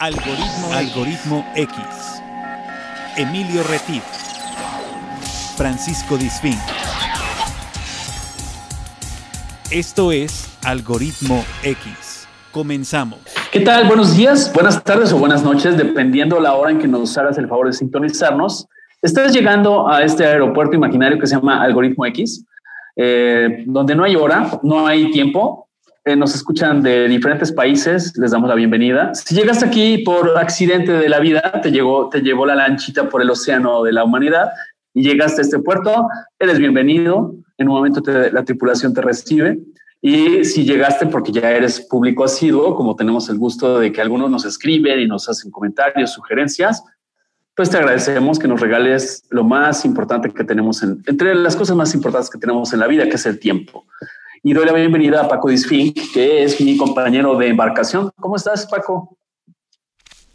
Algoritmo, Algoritmo X. Emilio Retif. Francisco Disfín. Esto es Algoritmo X. Comenzamos. ¿Qué tal? Buenos días, buenas tardes o buenas noches, dependiendo la hora en que nos hagas el favor de sintonizarnos. Estás llegando a este aeropuerto imaginario que se llama Algoritmo X, eh, donde no hay hora, no hay tiempo, eh, nos escuchan de diferentes países, les damos la bienvenida. Si llegaste aquí por accidente de la vida, te, llegó, te llevó la lanchita por el océano de la humanidad y llegaste a este puerto, eres bienvenido. En un momento la tripulación te recibe. Y si llegaste porque ya eres público asiduo, como tenemos el gusto de que algunos nos escriben y nos hacen comentarios, sugerencias, pues te agradecemos que nos regales lo más importante que tenemos, en, entre las cosas más importantes que tenemos en la vida, que es el tiempo y doy la bienvenida a Paco Disfín, que es mi compañero de embarcación. ¿Cómo estás, Paco?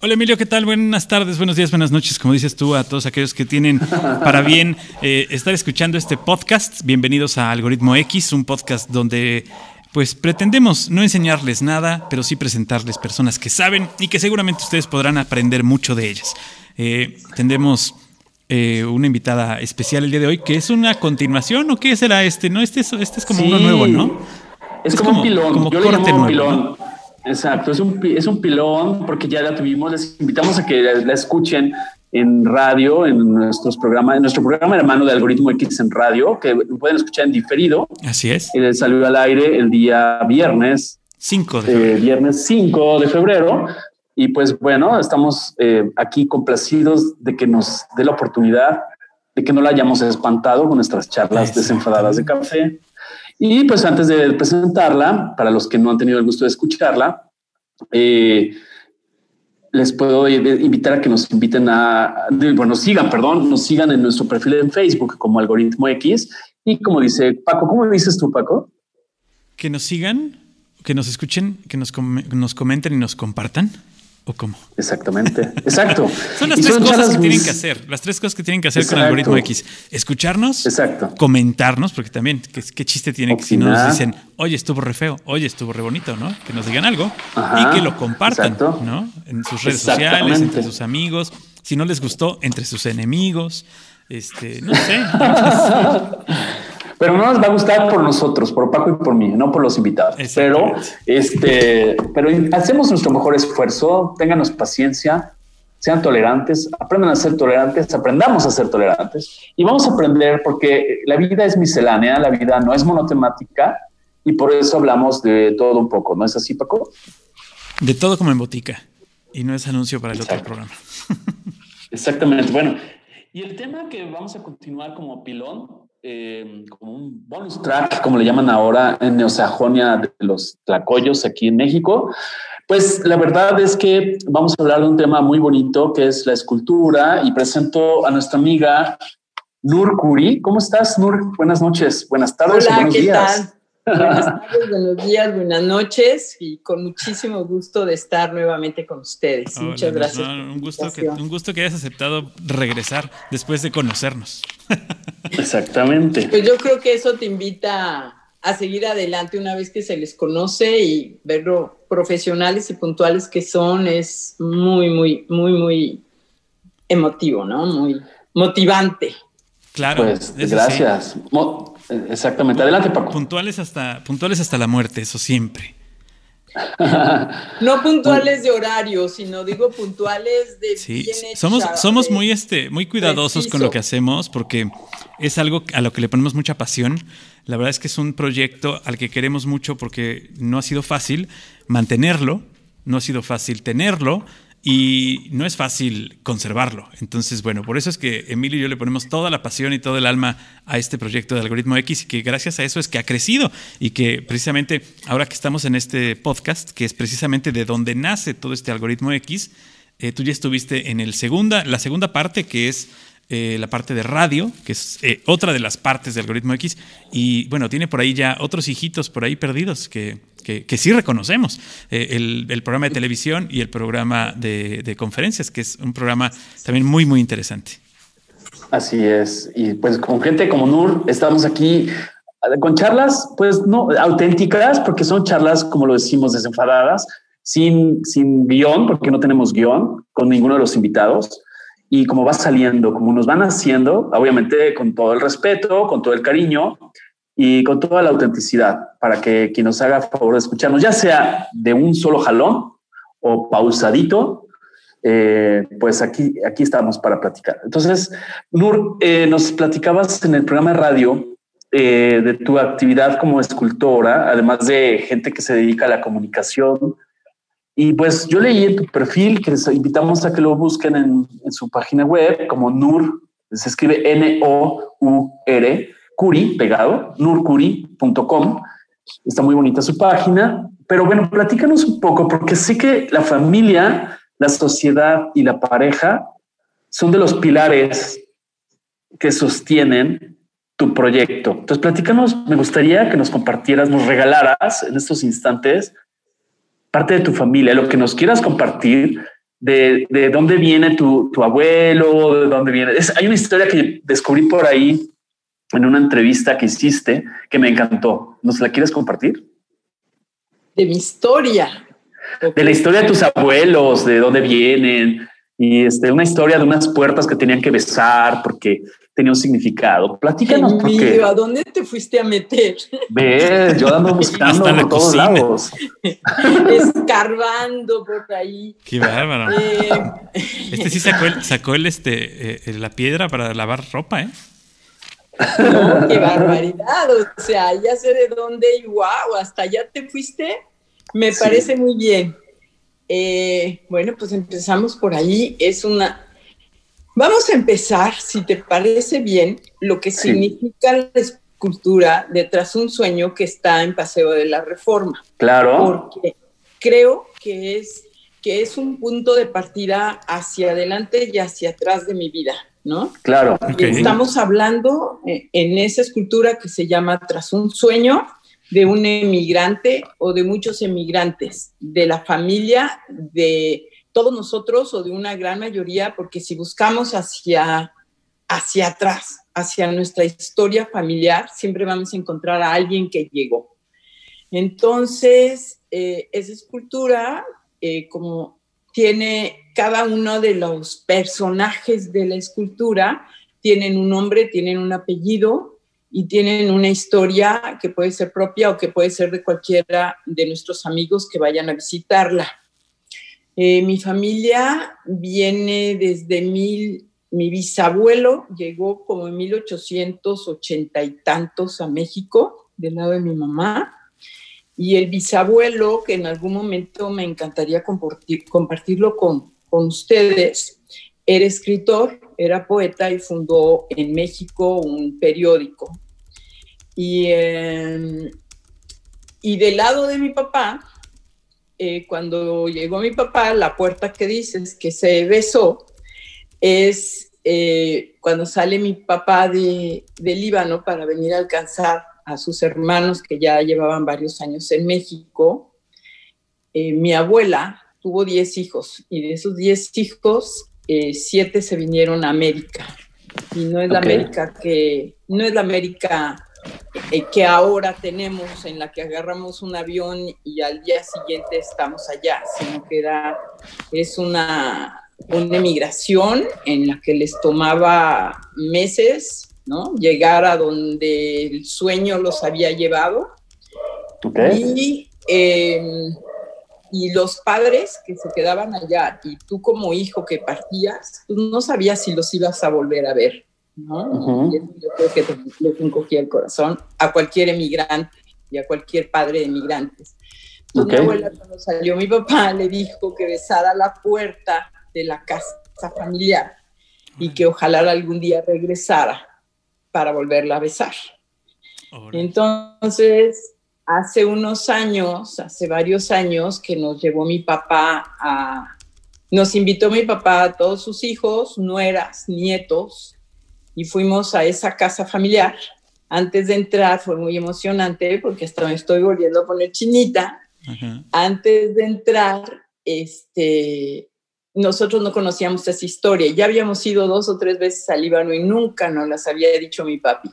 Hola Emilio, ¿qué tal? Buenas tardes, buenos días, buenas noches, como dices tú, a todos aquellos que tienen para bien eh, estar escuchando este podcast. Bienvenidos a Algoritmo X, un podcast donde pues pretendemos no enseñarles nada, pero sí presentarles personas que saben y que seguramente ustedes podrán aprender mucho de ellas. Eh, tendremos eh, una invitada especial el día de hoy, que es una continuación o qué será este, ¿no? Este es, este es como uno nuevo, ¿no? Es, como, un pilón, como yo le llamo pilón. Exacto, es un, es un pilón porque ya la tuvimos, les invitamos a que la, escuchen en radio, en nuestros programas, en nuestro programa hermano de Algoritmo X en radio, que pueden escuchar en diferido. Así es. Y salió al aire el día viernes. 5 de eh, viernes 5 de febrero. Y pues bueno, estamos eh, aquí complacidos de que nos dé la oportunidad de que no la hayamos espantado con nuestras charlas desenfadadas de café. Y pues antes de presentarla, para los que no han tenido el gusto de escucharla, eh, les puedo invitar a que nos inviten a, bueno, sigan, perdón, nos sigan en nuestro perfil en Facebook como Algoritmo X. Y como dice Paco, ¿cómo dices tú, Paco? Que nos sigan, que nos escuchen, que nos, nos comenten y nos compartan. ¿O cómo? Exactamente. Exacto. son las tres cosas que tienen que hacer. Las tres cosas que tienen que hacer con algoritmo X. Escucharnos. Exacto. Comentarnos, porque también, ¿qué, chiste tiene que si no nos dicen, oye, estuvo re feo, oye, estuvo re bonito, ¿no? Que nos digan algo y que lo compartan, ¿no? En sus redes sociales, entre sus amigos. Si no les gustó, entre sus enemigos. Este, no sé. pero no nos va a gustar por nosotros, por Paco y por mí, no por los invitados. Pero, este, pero hacemos nuestro mejor esfuerzo, ténganos paciencia, sean tolerantes, aprendan a ser tolerantes, aprendamos a ser tolerantes y vamos a aprender porque la vida es miscelánea, la vida no es monotemática y por eso hablamos de todo un poco, ¿no es así, Paco? De todo como en botica y no es anuncio para el otro programa. Exactamente. Bueno, y el tema que vamos a continuar como pilón eh, como un bonus track, como le llaman ahora en Neosajonia de los Tlacoyos aquí en México. Pues la verdad es que vamos a hablar de un tema muy bonito que es la escultura y presento a nuestra amiga Nur Curi. ¿Cómo estás, Nur? Buenas noches, buenas tardes Hola, buenos ¿qué días. Tal? Buenas tardes, buenos días, buenas noches y con muchísimo gusto de estar nuevamente con ustedes. Muchas gracias. un, gusto que, un gusto que hayas aceptado regresar después de conocernos. Exactamente. Pues yo creo que eso te invita a seguir adelante una vez que se les conoce y ver lo profesionales y puntuales que son es muy, muy, muy, muy emotivo, ¿no? Muy motivante. Claro. Pues gracias. Exactamente. Adelante, Paco. Puntuales hasta, puntuales hasta la muerte, eso siempre. no puntuales de horario, sino digo puntuales de sí, somos, somos muy este, muy cuidadosos con lo que hacemos porque es algo a lo que le ponemos mucha pasión. La verdad es que es un proyecto al que queremos mucho porque no ha sido fácil mantenerlo, no ha sido fácil tenerlo y no es fácil conservarlo. Entonces, bueno, por eso es que Emilio y yo le ponemos toda la pasión y todo el alma a este proyecto de algoritmo X y que gracias a eso es que ha crecido y que precisamente ahora que estamos en este podcast, que es precisamente de donde nace todo este algoritmo X, eh, tú ya estuviste en el segunda, la segunda parte que es eh, la parte de radio, que es eh, otra de las partes del algoritmo X, y bueno, tiene por ahí ya otros hijitos por ahí perdidos que, que, sí reconocemos, eh, el, programa de televisión y el programa de, conferencias, que es un programa también muy, muy interesante. Así es, y pues con gente como Nur, estamos aquí con charlas, pues no auténticas, porque son charlas, como lo decimos, desenfadadas, sin, sin guion, porque no tenemos guion con ninguno de los invitados. Y como va saliendo, como nos van haciendo, obviamente con todo el respeto, con todo el cariño y con toda la autenticidad, para que quien nos haga favor de escucharnos, ya sea de un solo jalón o pausadito, eh, pues aquí, aquí estamos para platicar. Entonces, Nur, eh, nos platicabas en el programa de radio eh, de tu actividad como escultora, además de gente que se dedica a la comunicación. Y pues yo leí en tu perfil que les invitamos a que lo busquen en, su página web como Nur, se escribe N-O-U-R, Curi, pegado, nurcuri.com. Está muy bonita su página. Pero bueno, platícanos un poco, porque sé que la familia, la sociedad y la pareja son de los pilares que sostienen tu proyecto. Entonces, platícanos, me gustaría que nos compartieras, nos regalaras en estos instantes parte de tu familia, lo que nos quieras compartir, de, de dónde viene tu, tu, abuelo, de dónde viene. hay una historia que descubrí por ahí en una entrevista que hiciste que me encantó. ¿Nos la quieres compartir? De mi historia. De la historia de tus abuelos, de dónde vienen, y este, una historia de unas puertas que tenían que besar porque tenía un significado. Platícanos. Porque, ¿A dónde te fuiste a meter? Ves, yo ando buscando por todos lados. Escarbando por ahí. Qué bárbaro. Eh, este sí sacó, el, sacó el, este, eh, la piedra para lavar ropa, ¿eh? No, qué barbaridad. O sea, ya sé de dónde y wow, hasta allá te fuiste. Me parece muy bien. Eh, bueno, pues empezamos por ahí. Es una. Vamos a empezar, si te parece bien, lo que significa la escultura detrás de un sueño que está en Paseo de la Reforma. Claro. Porque creo que es, que es un punto de partida hacia adelante y hacia atrás de mi vida, ¿no? Claro. Estamos hablando eh, en esa escultura que se llama Tras un sueño de un emigrante o de muchos emigrantes, de la familia, de todos nosotros o de una gran mayoría, porque si buscamos hacia, hacia atrás, hacia nuestra historia familiar, siempre vamos a encontrar a alguien que llegó. Entonces, eh, esa escultura, eh, como tiene cada uno de los personajes de la escultura, tienen un nombre, tienen un apellido, y tienen una historia que puede ser propia o que puede ser de cualquiera de nuestros amigos que vayan a visitarla. Eh, mi familia viene desde mil, mi bisabuelo llegó como en 1880 y tantos a México, del lado de mi mamá, y el bisabuelo, que en algún momento me encantaría compartir, compartirlo con, con ustedes, era escritor, era poeta y fundó en México un periódico. Y, em, y del lado de mi papá, eh, cuando llegó mi papá, la puerta que dices que se besó es eh, cuando sale mi papá de, Líbano para venir a alcanzar a sus hermanos que ya llevaban varios años en México. Eh, mi abuela tuvo 10 hijos y de esos 10 hijos, 7 se vinieron a América. Y no es la América que, no es la América eh, que ahora tenemos en la que agarramos un avión y al día siguiente estamos allá, sino que era, es una, una emigración en la que les tomaba meses, ¿no? Llegar a donde el sueño los había llevado. Y, em, y los padres que se quedaban allá y tú como hijo que partías, pues no sabías si los ibas a volver a ver. ¿no? yo creo que les encogía el corazón a cualquier emigrante y a cualquier padre de emigrantes. Entonces mi abuela cuando salió mi papá le dijo que besara la puerta de la casa familiar y que ojalá algún día regresara para volverla a besar. Entonces, hace unos años, hace varios años que nos llevó mi papá a, nos invitó mi papá a todos sus hijos, nueras, nietos, y fuimos a esa casa familiar. Antes de entrar fue muy emocionante porque hasta me estoy volviendo a poner chinita. Antes de entrar, este, nosotros no conocíamos esa historia. Ya habíamos ido dos o tres veces al Líbano y nunca nos las había dicho mi papi.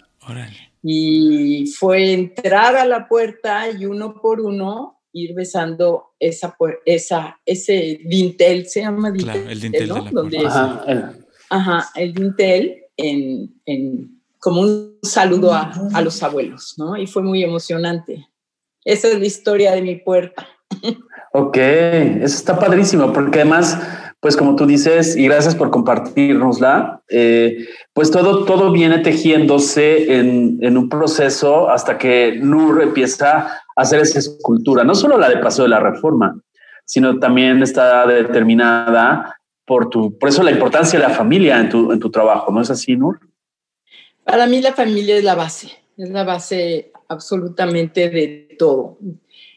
Y fue entrar a la puerta y uno por uno ir besando esa, esa, ese dintel, se llama dintel, claro, el dintel ¿no? Donde, ajá, el, ajá, el dintel en, en, como un saludo a, a, los abuelos, ¿no? Y fue muy emocionante. Esa es la historia de mi puerta. Ok, eso está padrísimo, porque además pues como tú dices, y gracias por compartirnosla, eh, pues todo, todo viene tejiéndose en, en, un proceso hasta que Nur empieza a hacer esa escultura, no solo la de Paso de la Reforma, sino también está determinada por tu, por eso la importancia de la familia en tu, en tu trabajo, ¿no es así, Nur? Para mí la familia es la base, es la base absolutamente de todo.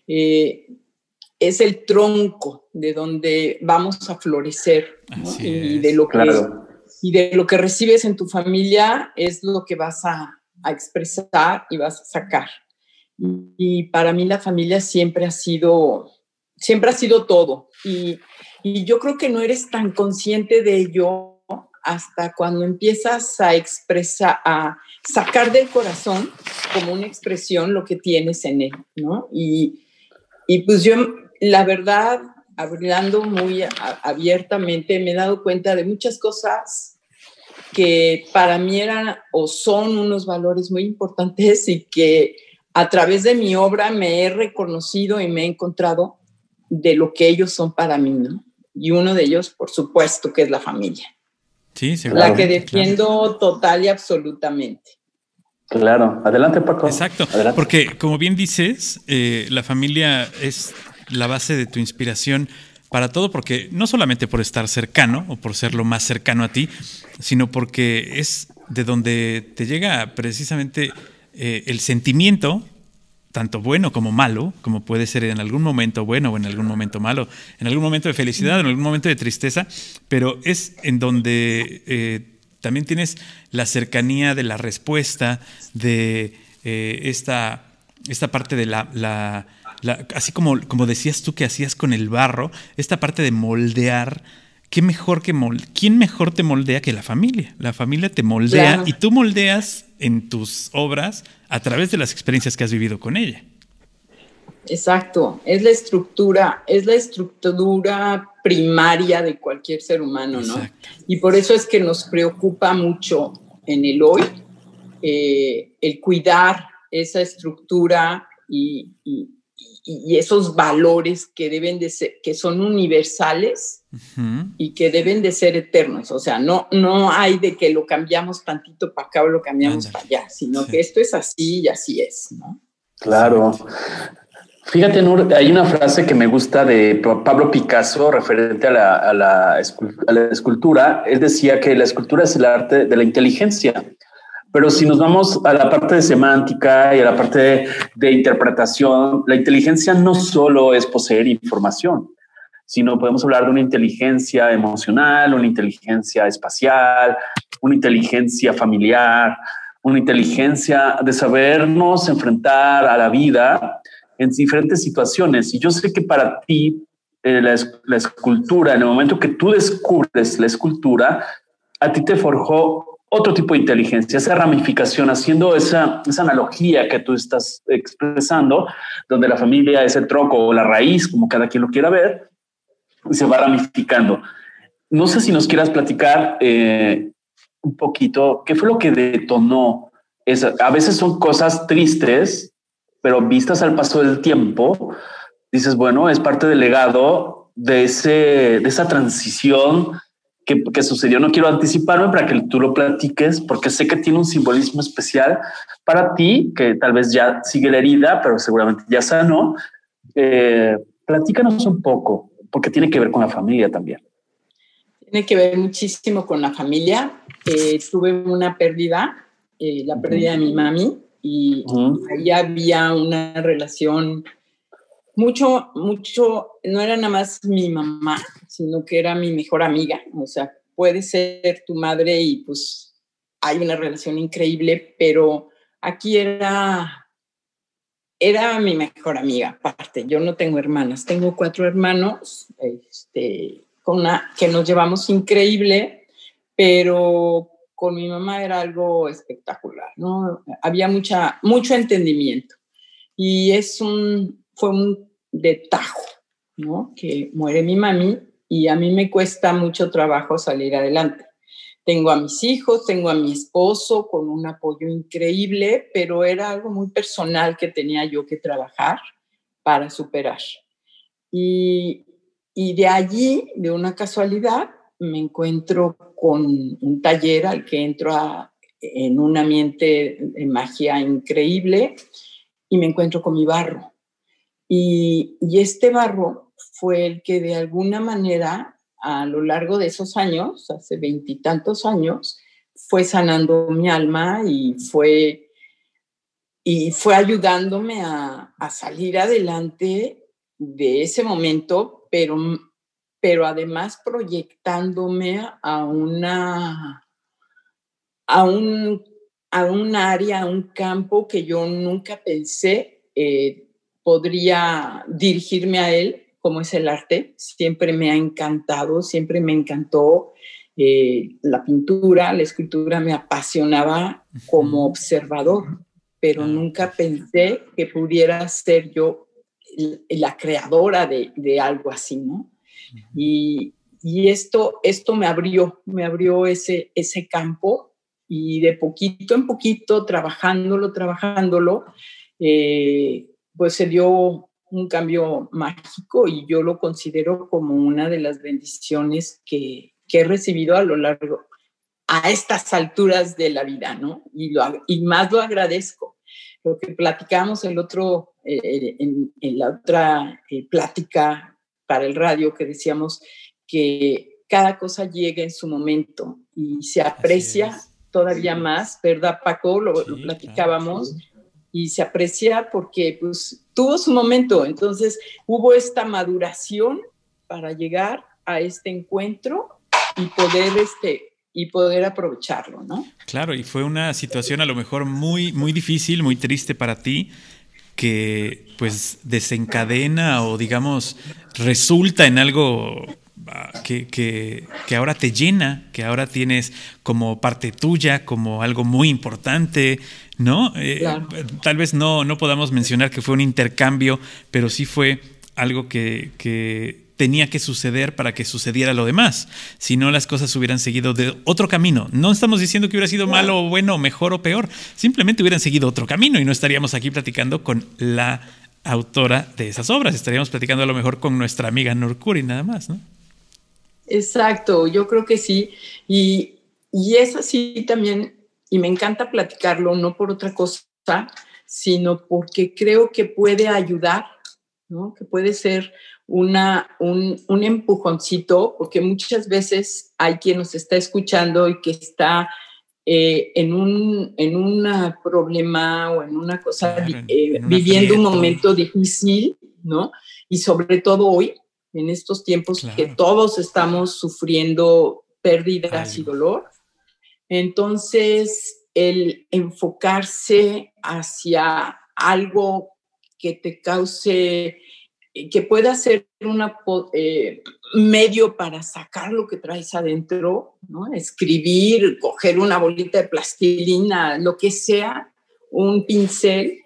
Eh, es el tronco de donde vamos a florecer y de lo que y de lo que recibes en tu familia es lo que vas a, expresar y vas a sacar. Y, para mí la familia siempre ha sido siempre ha sido todo y, y yo creo que no eres tan consciente de ello hasta cuando empiezas a expresar, a sacar del corazón como una expresión lo que tienes en él, ¿no? Y, y pues yo la verdad, hablando muy abiertamente, me he dado cuenta de muchas cosas que para mí eran o son unos valores muy importantes y que a través de mi obra me he reconocido y me he encontrado de lo que ellos son para mí, ¿no? Y uno de ellos, por supuesto, que es la familia. Sí, seguro. La que defiendo total y absolutamente. Claro, adelante Paco. Exacto, porque como bien dices, eh, la familia es la base de tu inspiración para todo, porque no solamente por estar cercano o por ser lo más cercano a ti, sino porque es de donde te llega precisamente eh, el sentimiento, tanto bueno como malo, como puede ser en algún momento bueno o en algún momento malo, en algún momento de felicidad, en algún momento de tristeza, pero es en donde eh, también tienes la cercanía de la respuesta, de eh, esta, esta parte de la así como, como decías tú que hacías con el barro, esta parte de moldear, ¿qué mejor que ¿quién mejor te moldea que la familia? La familia te moldea y tú moldeas en tus obras a través de las experiencias que has vivido con ella. Exacto, es la estructura, es la estructura primaria de cualquier ser humano, ¿no? Y por eso es que nos preocupa mucho en el hoy eh, el cuidar esa estructura y, y esos valores que deben de ser, que son universales y que deben de ser eternos. O sea, no, no hay de que lo cambiamos tantito para acá o lo cambiamos para allá, sino que esto es así y así es, ¿no? Claro. Fíjate, Nur, hay una frase que me gusta de Pablo Picasso referente a la, a la escultura. Él decía que la escultura es el arte de la inteligencia. Pero si nos vamos a la parte de semántica y a la parte de, interpretación, la inteligencia no solo es poseer información, sino podemos hablar de una inteligencia emocional, una inteligencia espacial, una inteligencia familiar, una inteligencia de sabernos enfrentar a la vida en diferentes situaciones. Y yo sé que para ti eh, la, la, escultura, en el momento que tú descubres la escultura, a ti te forjó otro tipo de inteligencia, esa ramificación, haciendo esa, esa analogía que tú estás expresando, donde la familia es el tronco o la raíz, como cada quien lo quiera ver, se va ramificando. No sé si nos quieras platicar eh, un poquito qué fue lo que detonó. Esa, a veces son cosas tristes, pero vistas al paso del tiempo, dices, bueno, es parte del legado de, ese, de esa transición que, sucedió. No quiero anticiparme para que tú lo platiques, porque sé que tiene un simbolismo especial para ti, que tal vez ya sigue la herida, pero seguramente ya sanó. Eh, platícanos un poco, porque tiene que ver con la familia también. Tiene que ver muchísimo con la familia. Eh, tuve una pérdida, eh, la pérdida de mi mami, y ahí había una relación mucho, mucho, no era nada más mi mamá, sino que era mi mejor amiga. O sea, puede ser tu madre y pues hay una relación increíble, pero aquí era, era mi mejor amiga, aparte. Yo no tengo hermanas, tengo cuatro hermanos, este, con una, que nos llevamos increíble, pero con mi mamá era algo espectacular, ¿no? Había mucha, mucho entendimiento. Y es un, fue un de tajo, ¿no? Que muere mi mami y a mí me cuesta mucho trabajo salir adelante. Tengo a mis hijos, tengo a mi esposo con un apoyo increíble, pero era algo muy personal que tenía yo que trabajar para superar. Y, y de allí, de una casualidad, me encuentro con un taller al que entro en un ambiente de magia increíble y me encuentro con mi barro. Y, y este barro fue el que de alguna manera a lo largo de esos años, hace veintitantos años, fue sanando mi alma y fue, y fue ayudándome a, salir adelante de ese momento, pero pero además proyectándome a una, a un, a un área, a un campo que yo nunca pensé eh, podría dirigirme a él, como es el arte. Siempre me ha encantado, siempre me encantó eh, la pintura, la escultura me apasionaba como observador, pero nunca pensé que pudiera ser yo la creadora de, de algo así, ¿no? Y, esto, esto me abrió, me abrió ese, ese campo y de poquito en poquito, trabajándolo, trabajándolo, eh, pues se dio un cambio mágico y yo lo considero como una de las bendiciones que, he recibido a lo largo, a estas alturas de la vida, ¿no? Y, lo, y más lo agradezco. Lo que platicamos el otro, eh, en, la otra eh, plática para el radio que decíamos que cada cosa llega en su momento y se aprecia todavía más, ¿verdad, Paco? Lo, platicábamos. Y se aprecia porque pues, tuvo su momento. Entonces hubo esta maduración para llegar a este encuentro y poder este, y poder aprovecharlo, ¿no? Claro, y fue una situación a lo mejor muy, muy difícil, muy triste para ti, que pues desencadena o digamos resulta en algo que, que, que, ahora te llena, que ahora tienes como parte tuya, como algo muy importante, ¿no? Eh, tal vez no, no podamos mencionar que fue un intercambio, pero sí fue algo que, que tenía que suceder para que sucediera lo demás. Si no, las cosas hubieran seguido de otro camino. No estamos diciendo que hubiera sido malo o bueno, mejor o peor. Simplemente hubieran seguido otro camino y no estaríamos aquí platicando con la autora de esas obras. Estaríamos platicando a lo mejor con nuestra amiga Norcuri nada más, ¿no? Exacto, yo creo que sí. Y, y es así también, y me encanta platicarlo, no por otra cosa, sino porque creo que puede ayudar, ¿no? Que puede ser una, un, un, empujoncito, porque muchas veces hay quien nos está escuchando y que está eh, en, un, en un problema o en una cosa, eh, viviendo un momento difícil, ¿no? Y sobre todo hoy, en estos tiempos que todos estamos sufriendo pérdidas y dolor. Entonces, el enfocarse hacia algo que te cause que pueda ser un eh, medio para sacar lo que traes adentro, ¿no? escribir, coger una bolita de plastilina, lo que sea, un pincel,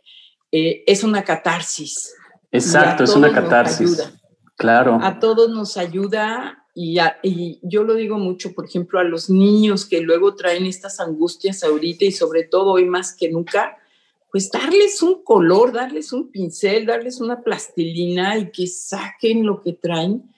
eh, es una catarsis. Exacto, es una catarsis. Claro. A todos nos ayuda y, yo lo digo mucho, por ejemplo, a los niños que luego traen estas angustias ahorita y sobre todo hoy más que nunca, pues darles un color, darles un pincel, darles una plastilina y que saquen lo que traen,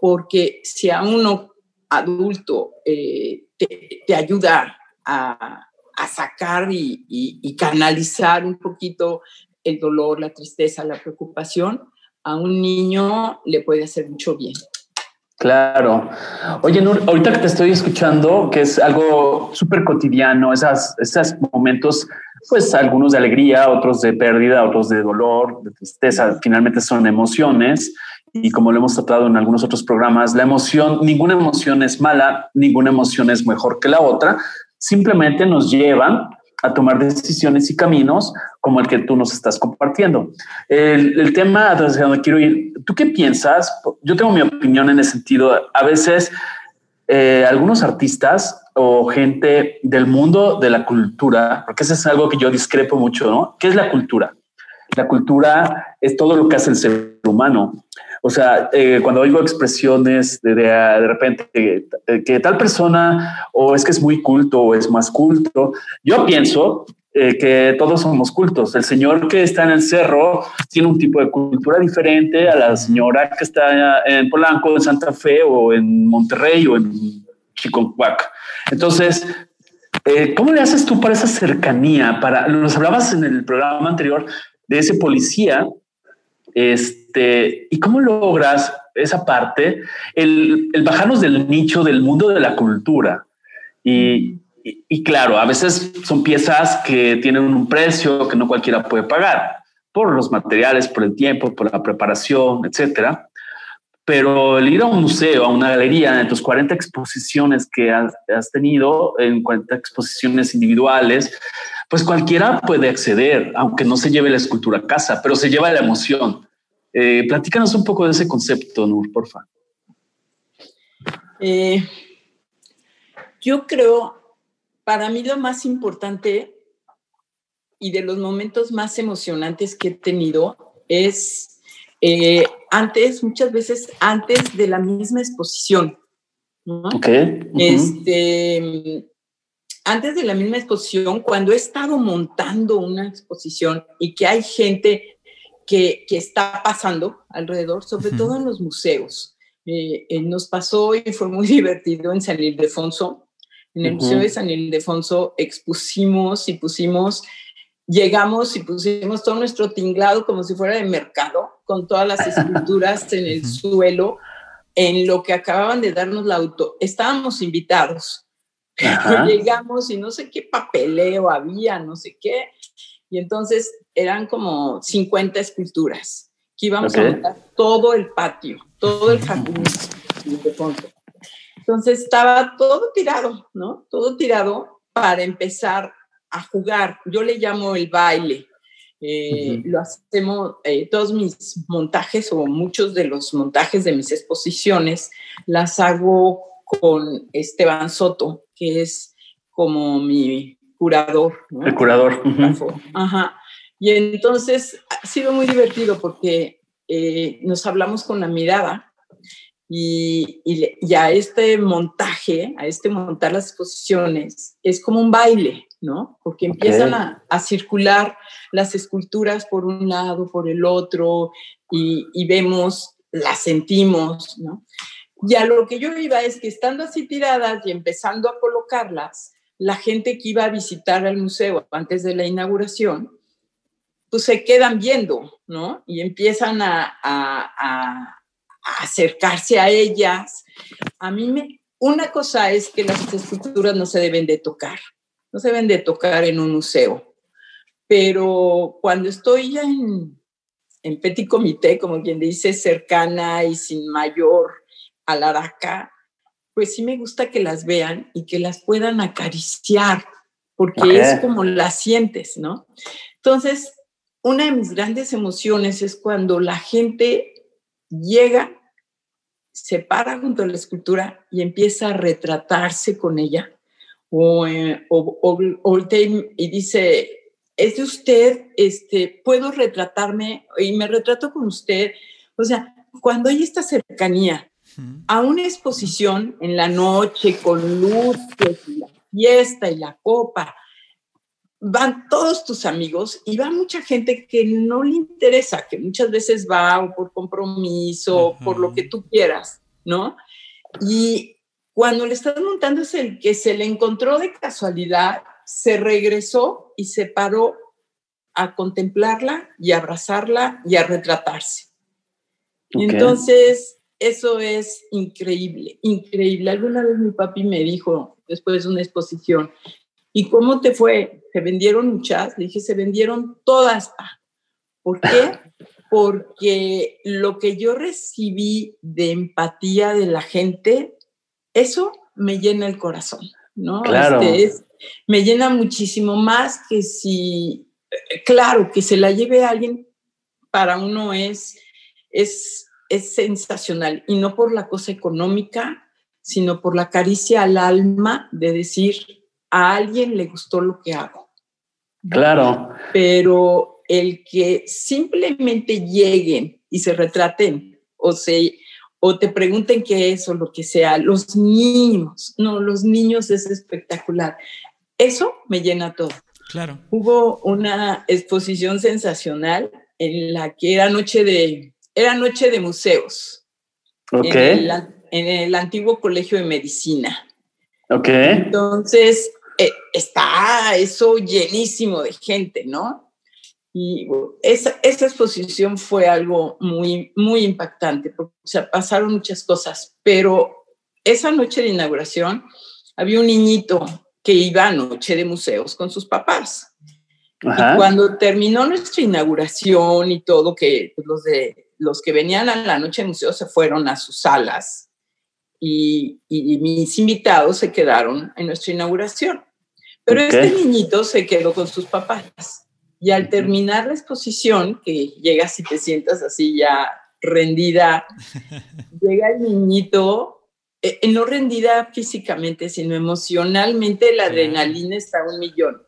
porque si a uno adulto eh, te, ayuda a, sacar y, canalizar un poquito el dolor, la tristeza, la preocupación, a un niño le puede hacer mucho bien. Claro. Oye, Nur, ahorita que te estoy escuchando, que es algo súper cotidiano, esas, esos momentos pues algunos de alegría, otros de pérdida, otros de dolor, de tristeza. Finalmente son emociones y como lo hemos tratado en algunos otros programas, la emoción, ninguna emoción es mala, ninguna emoción es mejor que la otra, simplemente nos llevan a tomar decisiones y caminos como el que tú nos estás compartiendo. El, el tema hacia donde quiero ir, ¿tú qué piensas? Yo tengo mi opinión en ese sentido. A veces eh, algunos artistas o gente del mundo de la cultura, porque eso es algo que yo discrepo mucho, ¿no? ¿Qué es la cultura? La cultura es todo lo que hace el ser humano. O sea, eh, cuando oigo expresiones de, de, repente que, tal persona o es que es muy culto o es más culto, yo pienso eh, que todos somos cultos. El señor que está en el cerro tiene un tipo de cultura diferente a la señora que está en Polanco, en Santa Fe o en Monterrey o en Chiconcuac. Entonces, eh, ¿cómo le haces tú para esa cercanía? Para, nos hablabas en el programa anterior de ese policía este, ¿Y cómo logras esa parte, el, bajarnos del nicho del mundo de la cultura? Y, claro, a veces son piezas que tienen un precio que no cualquiera puede pagar por los materiales, por el tiempo, por la preparación, etcétera. Pero el ir a un museo, a una galería, en tus 40 exposiciones que has, has tenido, en 40 exposiciones individuales, pues cualquiera puede acceder, aunque no se lleve la escultura a casa, pero se lleva la emoción. Eh, platícanos un poco de ese concepto, Nur, porfa. Eh, yo creo, para mí lo más importante y de los momentos más emocionantes que he tenido es eh, antes, muchas veces antes de la misma exposición. Este antes de la misma exposición, cuando he estado montando una exposición y que hay gente que, que está pasando alrededor, sobre todo en los museos. Eh, eh, nos pasó y fue muy divertido en San Ildefonso. En el Museo de San Ildefonso expusimos y pusimos, llegamos y pusimos todo nuestro tinglado como si fuera de mercado, con todas las esculturas en el suelo, en lo que acababan de darnos la auto. Estábamos invitados llegamos y no sé qué papeleo había, no sé qué. Y entonces eran como 50 esculturas que íbamos a montar todo el patio, todo el jardín de fondo. Entonces estaba todo tirado, ¿no? Todo tirado para empezar a jugar. Yo le llamo el baile. Eh, lo hacemos, eh, todos mis montajes o muchos de los montajes de mis exposiciones las hago con Esteban Soto, que es como mi curador. El curador. Ajá. Y entonces ha sido muy divertido porque eh, nos hablamos con la mirada y, y, a este montaje, a este montar las exposiciones, es como un baile, ¿no? Porque empiezan a, a, circular las esculturas por un lado, por el otro, y, y vemos, las sentimos, ¿no? Y a lo que yo iba es que estando así tiradas y empezando a colocarlas, la gente que iba a visitar al museo antes de la inauguración, pues se quedan viendo, ¿no? Y empiezan a, acercarse a ellas. A mí me, una cosa es que las esculturas no se deben de tocar, no se deben de tocar en un museo, pero cuando estoy en, en petit comité, como quien dice, cercana y sin mayor Alaraca, pues sí me gusta que las vean y que las puedan acariciar, porque es como las sientes, ¿no? Entonces, una de mis grandes emociones es cuando la gente llega, se para junto a la escultura y empieza a retratarse con ella, o, eh, y dice, es de usted, este, puedo retratarme y me retrato con usted. O sea, cuando hay esta cercanía a una exposición en la noche con luces y la fiesta y la copa. Van todos tus amigos y va mucha gente que no le interesa, que muchas veces va por compromiso, por lo que tú quieras, ¿no? Y cuando le estás montando es el que se le encontró de casualidad, se regresó y se paró a contemplarla y abrazarla y a retratarse. Entonces, eso es increíble, increíble. Alguna vez mi papi me dijo, después de una exposición, ¿y cómo te fue? ¿Se vendieron muchas? Le dije, se vendieron todas. ¿Por qué? Porque lo que yo recibí de empatía de la gente, eso me llena el corazón, ¿no? Claro. Este me llena muchísimo más que si, eh, claro, que se la lleve a alguien, para uno es, es es sensacional y no por la cosa económica, sino por la caricia al alma de decir, a alguien le gustó lo que hago. Claro. Pero el que simplemente lleguen y se retraten o se o te pregunten qué es o lo que sea, los niños, no, los niños es espectacular. Eso me llena todo. Claro. Hubo una exposición sensacional en la que era noche de, era noche de museos. Ok. En el, antiguo colegio de medicina. Ok. Entonces, eh, está eso llenísimo de gente, ¿no? Y esa, esa, exposición fue algo muy, muy impactante, porque o sea, pasaron muchas cosas, pero esa noche de inauguración había un niñito que iba a noche de museos con sus papás. Y cuando terminó nuestra inauguración y todo, que pues, los, de, los que venían a la noche de museos se fueron a sus salas y, y, mis invitados se quedaron en nuestra inauguración. Pero este niñito se quedó con sus papás. Y al terminar la exposición, que llegas y te sientas así ya rendida, llega el niñito, eh, eh, no rendida físicamente, sino emocionalmente, la adrenalina está a un millón.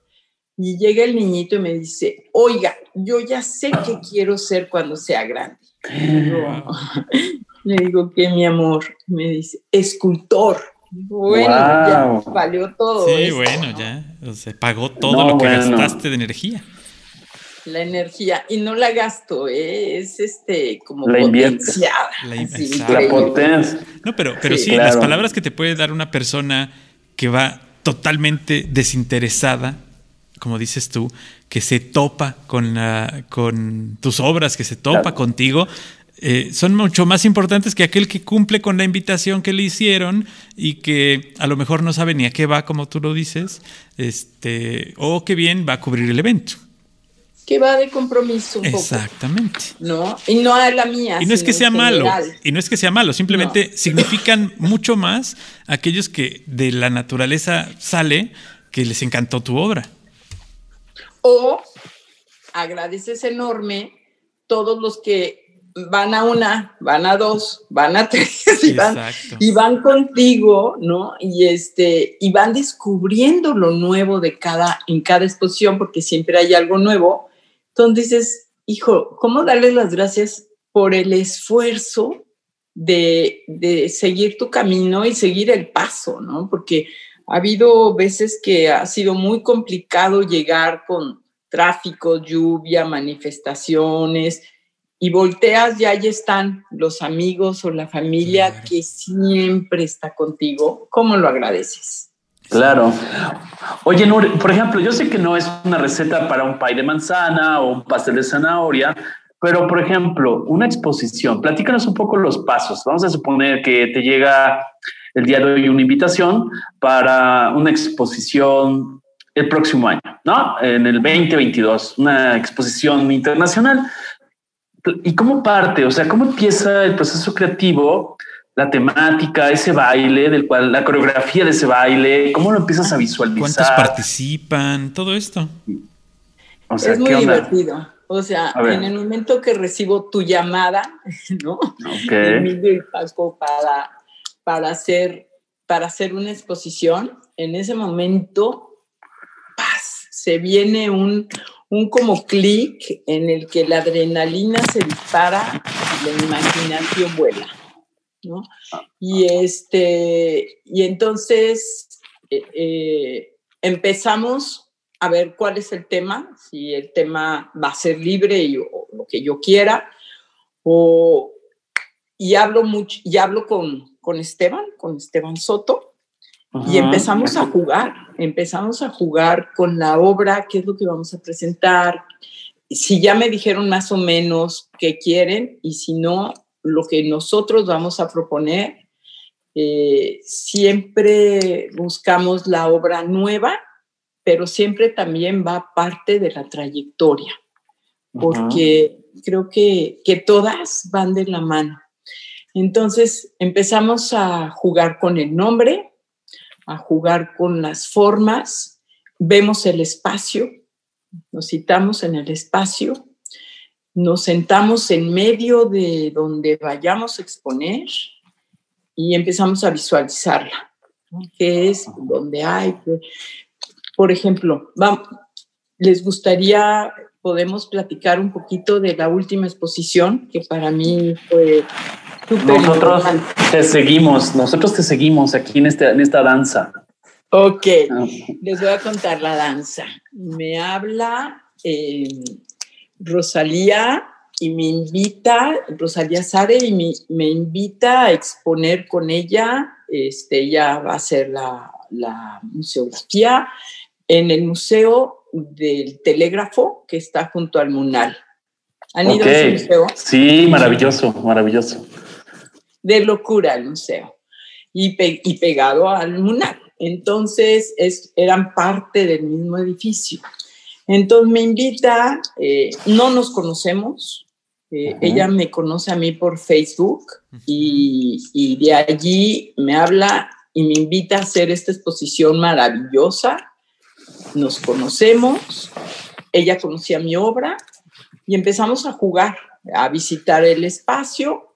Y llega el niñito y me dice, oiga, yo ya sé qué quiero ser cuando sea grande. Le digo, ¿qué, mi amor? Me dice, escultor. Bueno, ya valió todo. Sí, bueno, ya. se pagó todo lo que gastaste de energía la energía y no la gasto, ¿eh? es este como la potenciada. La, potencia. No, pero, pero sí, las palabras que te puede dar una persona que va totalmente desinteresada, como dices tú, que se topa con, la, con tus obras, que se topa contigo, eh, son mucho más importantes que aquel que cumple con la invitación que le hicieron y que a lo mejor no sabe ni a qué va, como tú lo dices, este, o que bien va a cubrir el evento que va de compromiso un Exactamente. ¿No? Y no a la mía. Y no es que sea malo. Y no es que sea malo, simplemente significan mucho más aquellos que de la naturaleza sale que les encantó tu obra. O agradeces enorme todos los que van a una, van a dos, van a tres y van, y van, contigo, ¿no? Y este, y van descubriendo lo nuevo de cada, en cada exposición, porque siempre hay algo nuevo entonces dices, hijo, ¿cómo darles las gracias por el esfuerzo de, seguir tu camino y seguir el paso, ¿no? Porque ha habido veces que ha sido muy complicado llegar con tráfico, lluvia, manifestaciones, y volteas y ahí están los amigos o la familia que siempre está contigo. ¿Cómo lo agradeces? Claro. Oye, Nur, por ejemplo, yo sé que no es una receta para un pay de manzana o un pastel de zanahoria, pero por ejemplo, una exposición, platícanos un poco los pasos. Vamos a suponer que te llega el día de hoy una invitación para una exposición el próximo año, ¿no? En el 2022, una exposición internacional. ¿Y cómo parte? O sea, ¿cómo empieza el proceso creativo la temática, ese baile, del cual la coreografía de ese baile, cómo lo empiezas a visualizar. ¿Cuántos participan? Todo esto. es muy divertido. O sea, en el momento que recibo tu llamada, ¿no? Okay. para, para, hacer, para hacer una exposición, en ese momento, ¡paz! se viene un, un como clic en el que la adrenalina se dispara y la imaginación vuela. Y, este, y entonces eh, eh, empezamos a ver cuál es el tema, si el tema va a ser libre y, o lo que yo quiera, o, y hablo, mucho, y hablo con, con Esteban, con Esteban Soto, y empezamos a jugar, empezamos a jugar con la obra, qué es lo que vamos a presentar, si ya me dijeron más o menos qué quieren y si no, lo que nosotros vamos a proponer, eh, siempre buscamos la obra nueva, pero siempre también va parte de la trayectoria, porque creo que, que todas van de la mano. Entonces empezamos a jugar con el nombre, a jugar con las formas, vemos el espacio, nos citamos en el espacio, nos sentamos en medio de donde vayamos a exponer y empezamos a visualizarla, que es donde hay, por ejemplo, les gustaría podemos platicar un poquito de la última exposición, que para mí fue Nosotros te seguimos, nosotros te seguimos aquí en, este, en esta danza. Ok, ah. les voy a contar la danza. Me habla eh, Rosalía y me invita, Rosalía Sare, y me, invita a exponer con ella. Este, ella va a hacer la, la museografía en el Museo del Telégrafo que está junto al Munal. ¿Han ido ese museo? Sí, maravilloso, maravilloso. De locura el museo. Y, y pegado al Munal. Entonces, es, eran parte del mismo edificio. Entonces me invita, eh, no nos conocemos, eh, ella me conoce a mí por Facebook y, y, de allí me habla y me invita a hacer esta exposición maravillosa nos conocemos, ella conocía mi obra y empezamos a jugar, a visitar el espacio.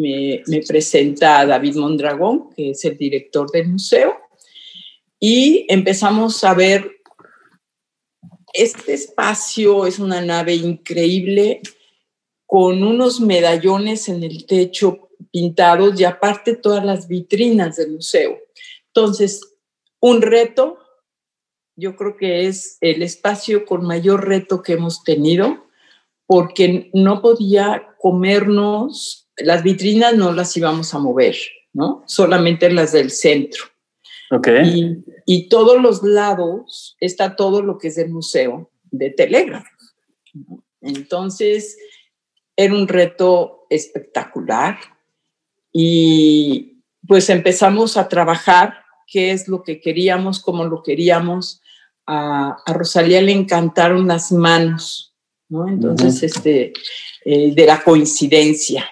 Me, presenta a David Mondragón, que es el director del museo, y empezamos a ver, este espacio es una nave increíble con unos medallones en el techo pintados y aparte todas las vitrinas del museo. Entonces, un reto yo creo que es el espacio con mayor reto que hemos tenido, porque no podía comernos, las vitrinas no las íbamos a mover, ¿no? Solamente las del centro. Okay. Y, todos los lados está todo lo que es el museo de telégrafos. Entonces, era un reto espectacular y pues empezamos a trabajar qué es lo que queríamos, cómo lo queríamos, a, Rosalía le encantaron las manos, ¿no? Entonces, este, eh, de la coincidencia.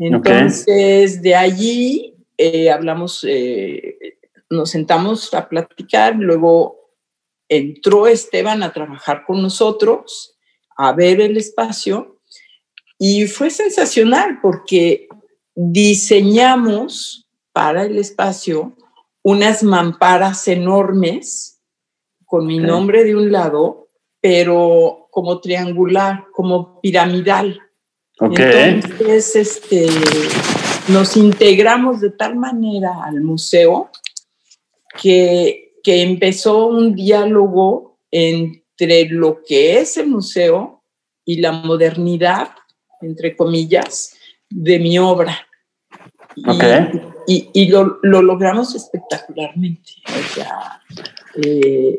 Entonces, de allí eh, hablamos, eh, nos sentamos a platicar, luego entró Esteban a trabajar con nosotros, a ver el espacio, y fue sensacional porque diseñamos para el espacio unas mamparas enormes con mi nombre de un lado, pero como triangular, como piramidal. Entonces, este, nos integramos de tal manera al museo que, que empezó un diálogo entre lo que es el museo y la modernidad, entre comillas, de mi obra. Y, y, lo, lo, logramos espectacularmente. O sea, eh,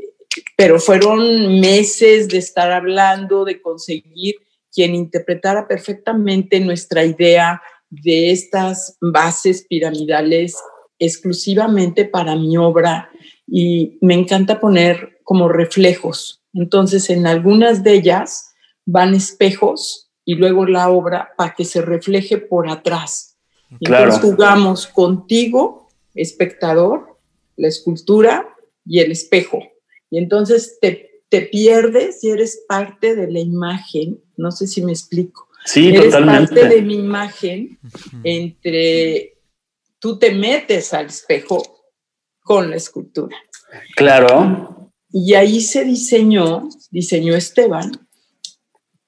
pero fueron meses de estar hablando, de conseguir quien interpretara perfectamente nuestra idea de estas bases piramidales exclusivamente para mi obra y me encanta poner como reflejos. Entonces, en algunas de ellas van espejos y luego la obra para que se refleje por atrás. Entonces jugamos contigo, espectador, la escultura y el espejo. Y entonces te, te pierdes y eres parte de la imagen. No sé si me explico. Sí, eres parte de mi imagen entre tú te metes al espejo con la escultura. Claro. Y ahí se diseñó, diseñó Esteban,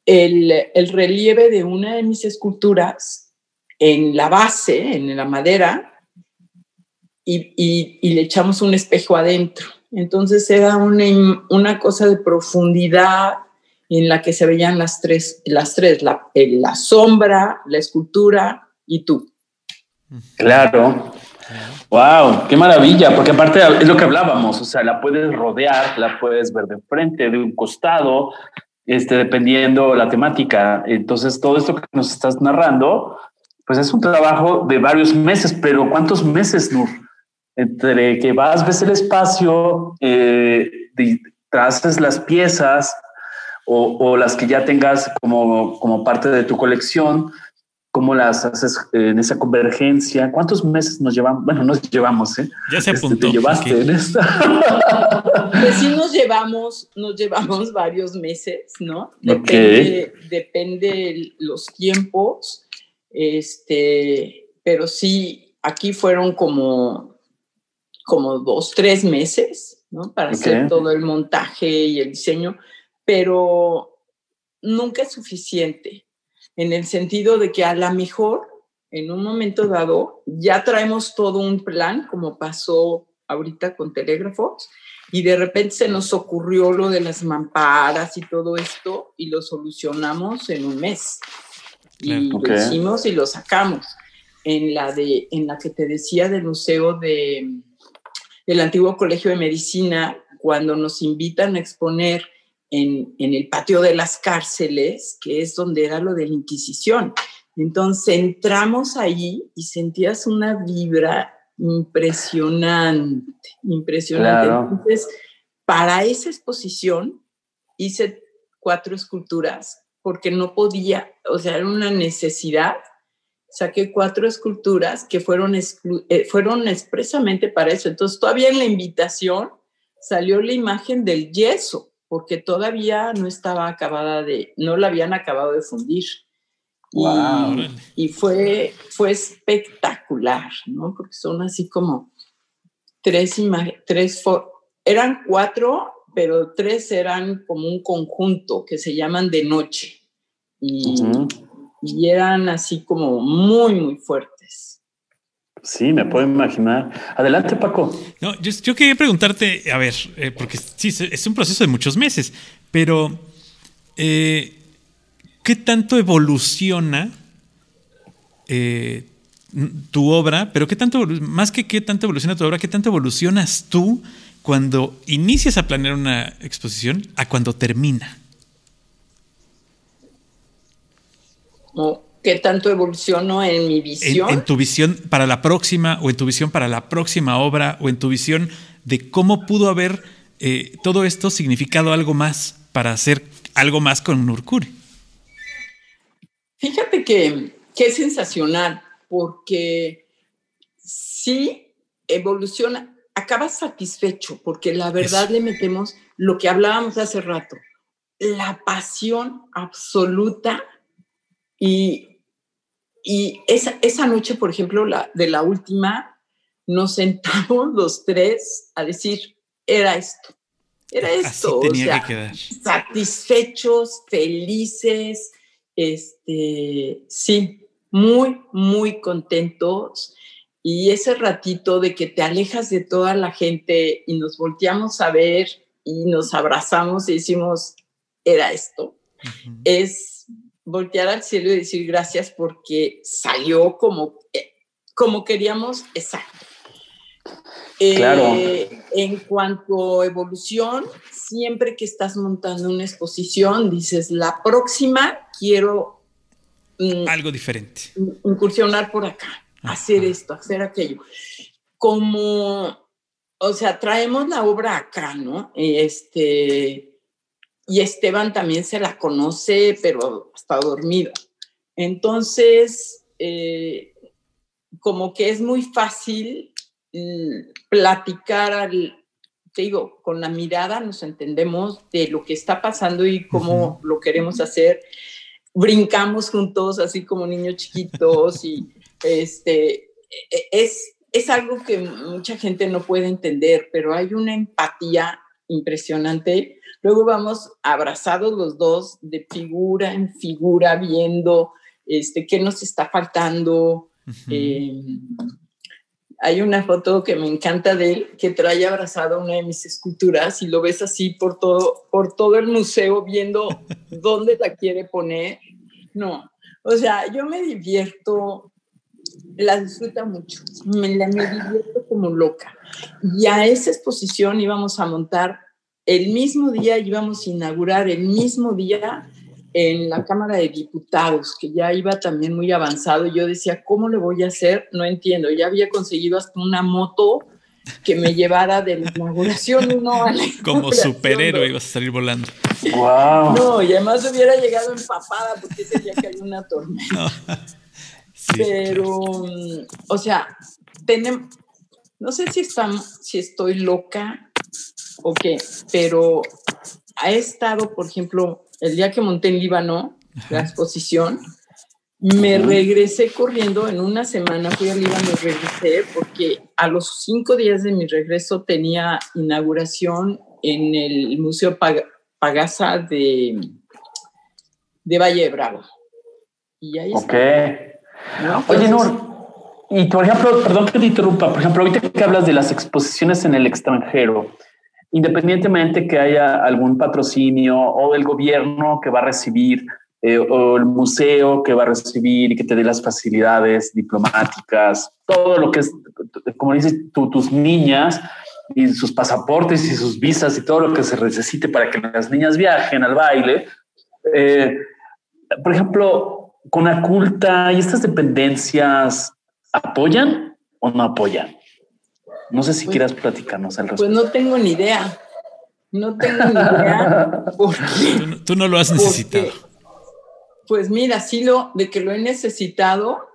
el, el, relieve de una de mis esculturas en la base, en la madera, y, y, y le echamos un espejo adentro. Entonces era una, una cosa de profundidad en la que se veían las tres, las tres la, la sombra, la escultura y tú. Claro. Wow, qué maravilla, porque aparte es lo que hablábamos, o sea, la puedes rodear, la puedes ver de frente, de un costado, este, dependiendo la temática. Entonces, todo esto que nos estás narrando, pues es un trabajo de varios meses, pero ¿cuántos meses, Nur? Entre que vas, ves el espacio, eh, traces las piezas o, las que ya tengas como, como parte de tu colección, cómo las haces en esa convergencia. ¿Cuántos meses nos llevamos? Bueno, nos llevamos, ¿eh? Ya se este, apuntó. llevaste en esta. Pues sí nos llevamos, nos llevamos varios meses, ¿no? Depende, depende los tiempos, este, pero sí, aquí fueron como como dos, tres meses, ¿no? Para hacer todo el montaje y el diseño, pero nunca es suficiente, en el sentido de que a lo mejor en un momento dado ya traemos todo un plan, como pasó ahorita con telégrafos, y de repente se nos ocurrió lo de las mamparas y todo esto, y lo solucionamos en un mes. Y lo hicimos y lo sacamos. En la, de, en la que te decía del museo de, del antiguo colegio de medicina, cuando nos invitan a exponer en, en, el patio de las cárceles, que es donde era lo de la Inquisición. Entonces entramos ahí y sentías una vibra impresionante, impresionante. Entonces, para esa exposición hice cuatro esculturas porque no podía, o sea, era una necesidad. Saqué cuatro esculturas que fueron, eh, fueron expresamente para eso. Entonces, todavía en la invitación salió la imagen del yeso, porque todavía no estaba acabada de, no la habían acabado de fundir. Y, fue, fue espectacular, ¿no? Porque son así como tres imágenes, tres, eran cuatro, pero tres eran como un conjunto que se llaman de noche. Y, y eran así como muy, muy fuertes. Sí, me puedo imaginar. Adelante, Paco. No, yo, quería preguntarte, a ver, eh, porque sí, es un proceso de muchos meses, pero eh, ¿qué tanto evoluciona eh, tu obra? Pero qué tanto, más que qué tanto evoluciona tu obra, qué tanto evolucionas tú cuando inicias a planear una exposición a cuando termina? ¿Qué tanto evoluciono en mi visión? En, tu visión para la próxima, o en tu visión para la próxima obra, o en tu visión de cómo pudo haber eh, todo esto significado algo más para hacer algo más con Nurkuri. Fíjate que, es sensacional, porque sí evoluciona, acaba satisfecho, porque la verdad le metemos lo que hablábamos hace rato, la pasión absoluta y, y esa, esa noche, por ejemplo, la, de la última, nos sentamos los tres a decir, era esto, era esto, o sea, satisfechos, felices, este, sí, muy, muy contentos. Y ese ratito de que te alejas de toda la gente y nos volteamos a ver y nos abrazamos y decimos, era esto, es voltear al cielo y decir gracias porque salió como, eh, como queríamos, exacto. Claro. Eh, en cuanto a evolución, siempre que estás montando una exposición, dices, la próxima quiero... Mm, Algo diferente. Incursionar por acá, hacer esto, hacer aquello. Como, o sea, traemos la obra acá, ¿no? Este, y Esteban también se la conoce, pero está dormido. Entonces, eh, como que es muy fácil mm, platicar al, te digo, con la mirada nos entendemos de lo que está pasando y cómo lo queremos hacer. Brincamos juntos, así como niños chiquitos, y este, e, es, es algo que mucha gente no puede entender, pero hay una empatía impresionante. Luego vamos abrazados los dos, de figura en figura, viendo este, qué nos está faltando. Hay una foto que me encanta de él, que trae abrazado una de mis esculturas y lo ves así por todo, por todo el museo viendo dónde la quiere poner. No, o sea, yo me divierto, la disfruta mucho, me, la, me divierto como loca. Y a esa exposición íbamos a montar el mismo día, íbamos a inaugurar el mismo día en la Cámara de Diputados, que ya iba también muy avanzado. Yo decía, ¿cómo le voy a hacer? No entiendo. Ya había conseguido hasta una moto que me llevara de la inauguración uno a la Como superhéroe ibas a salir volando. Wow. No, y además hubiera llegado empapada porque ese día cayó una tormenta. Pero, o sea, tenemos, no sé si, estamos, si estoy loca o qué, pero ha estado, por ejemplo, el día que monté en Líbano, la exposición, me regresé corriendo, en una semana fui a Líbano y regresé porque a los cinco días de mi regreso tenía inauguración en el Museo Pagasa de, de Valle de Bravo. Y ahí Ok. Oye, Nur, y por ejemplo, perdón que te interrumpa, por ejemplo, ahorita que hablas de las exposiciones en el extranjero, independientemente que haya algún patrocinio o del gobierno que va a recibir eh, o el museo que va a recibir y que te dé las facilidades diplomáticas, todo lo que es, como dices, tus niñas y sus pasaportes y sus visas y todo lo que se necesite para que las niñas viajen al baile. Eh, por ejemplo, con Aculta y estas dependencias, ¿apoyan o no apoyan? No sé si pues, quieras platicarnos al respecto. Pues no tengo ni idea. No tengo ni idea. tú, no lo has necesitado. pues mira, sí lo de que lo he necesitado,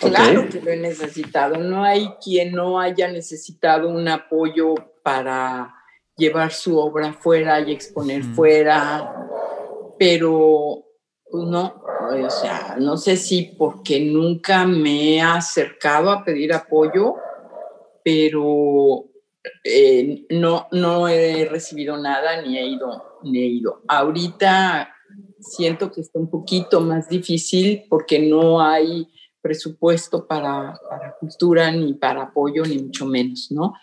claro que lo he necesitado. No hay quien no haya necesitado un apoyo para llevar su obra fuera y exponer fuera, pero pues no, o sea, no sé si porque nunca me he acercado a pedir apoyo pero eh, no, no he recibido nada ni he ido, ni he ido. Ahorita siento que está un poquito más difícil porque no hay presupuesto para, para cultura ni para apoyo, ni mucho menos, ¿no?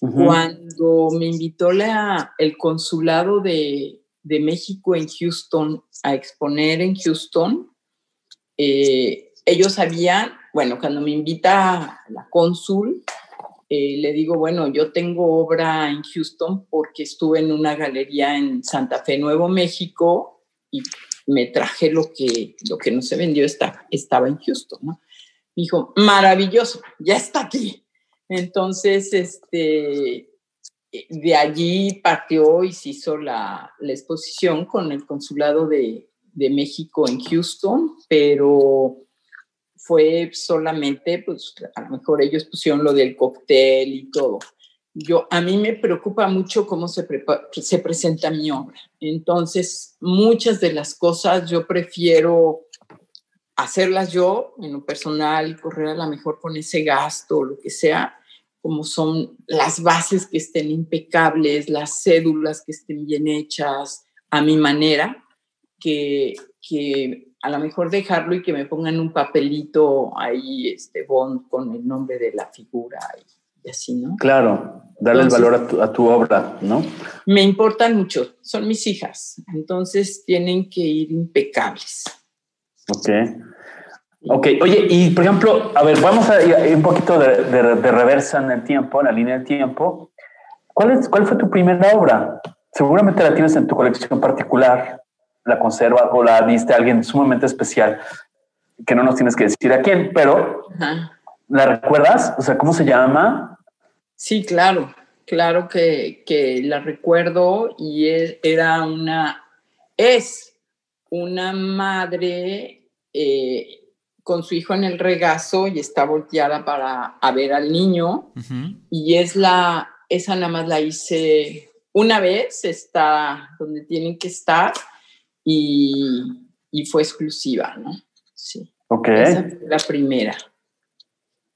Cuando me invitó la, el consulado de, de, México en Houston a exponer en Houston, eh, ellos sabían, bueno, cuando me invita la cónsul, eh, le digo, bueno, yo tengo obra en Houston porque estuve en una galería en Santa Fe, Nuevo México, y me traje lo que, lo que no se vendió, estaba, estaba en Houston. Me dijo, maravilloso, ya está aquí. Entonces, este, de allí partió y se hizo la, la exposición con el consulado de, de México en Houston, pero fue solamente, pues a lo mejor ellos pusieron lo del cóctel y todo. Yo, a mí me preocupa mucho cómo se, se presenta mi obra. Entonces, muchas de las cosas yo prefiero hacerlas yo en lo personal, correr a lo mejor con ese gasto o lo que sea, como son las bases que estén impecables, las cédulas que estén bien hechas a mi manera, que, que a lo mejor dejarlo y que me pongan un papelito ahí, este bond con el nombre de la figura y, así, ¿no? Claro, darle el valor a tu, obra, ¿no? Me importan mucho, son mis hijas, entonces tienen que ir impecables. Ok. Ok, oye, y por ejemplo, a ver, vamos a ir un poquito de, reversa en el tiempo, en la línea del tiempo. ¿Cuál, es, ¿Cuál fue tu primera obra? Seguramente la tienes en tu colección particular la conserva o la diste a alguien sumamente especial, que no nos tienes que decir a quién, pero ¿la recuerdas? O sea, ¿cómo se llama? Sí, claro, claro que, que la recuerdo y era una, es una madre eh, con su hijo en el regazo y está volteada para a ver al niño y es la, esa nada más la hice una vez, está donde tienen que estar y, fue exclusiva, ¿no? Sí. Ok. la primera.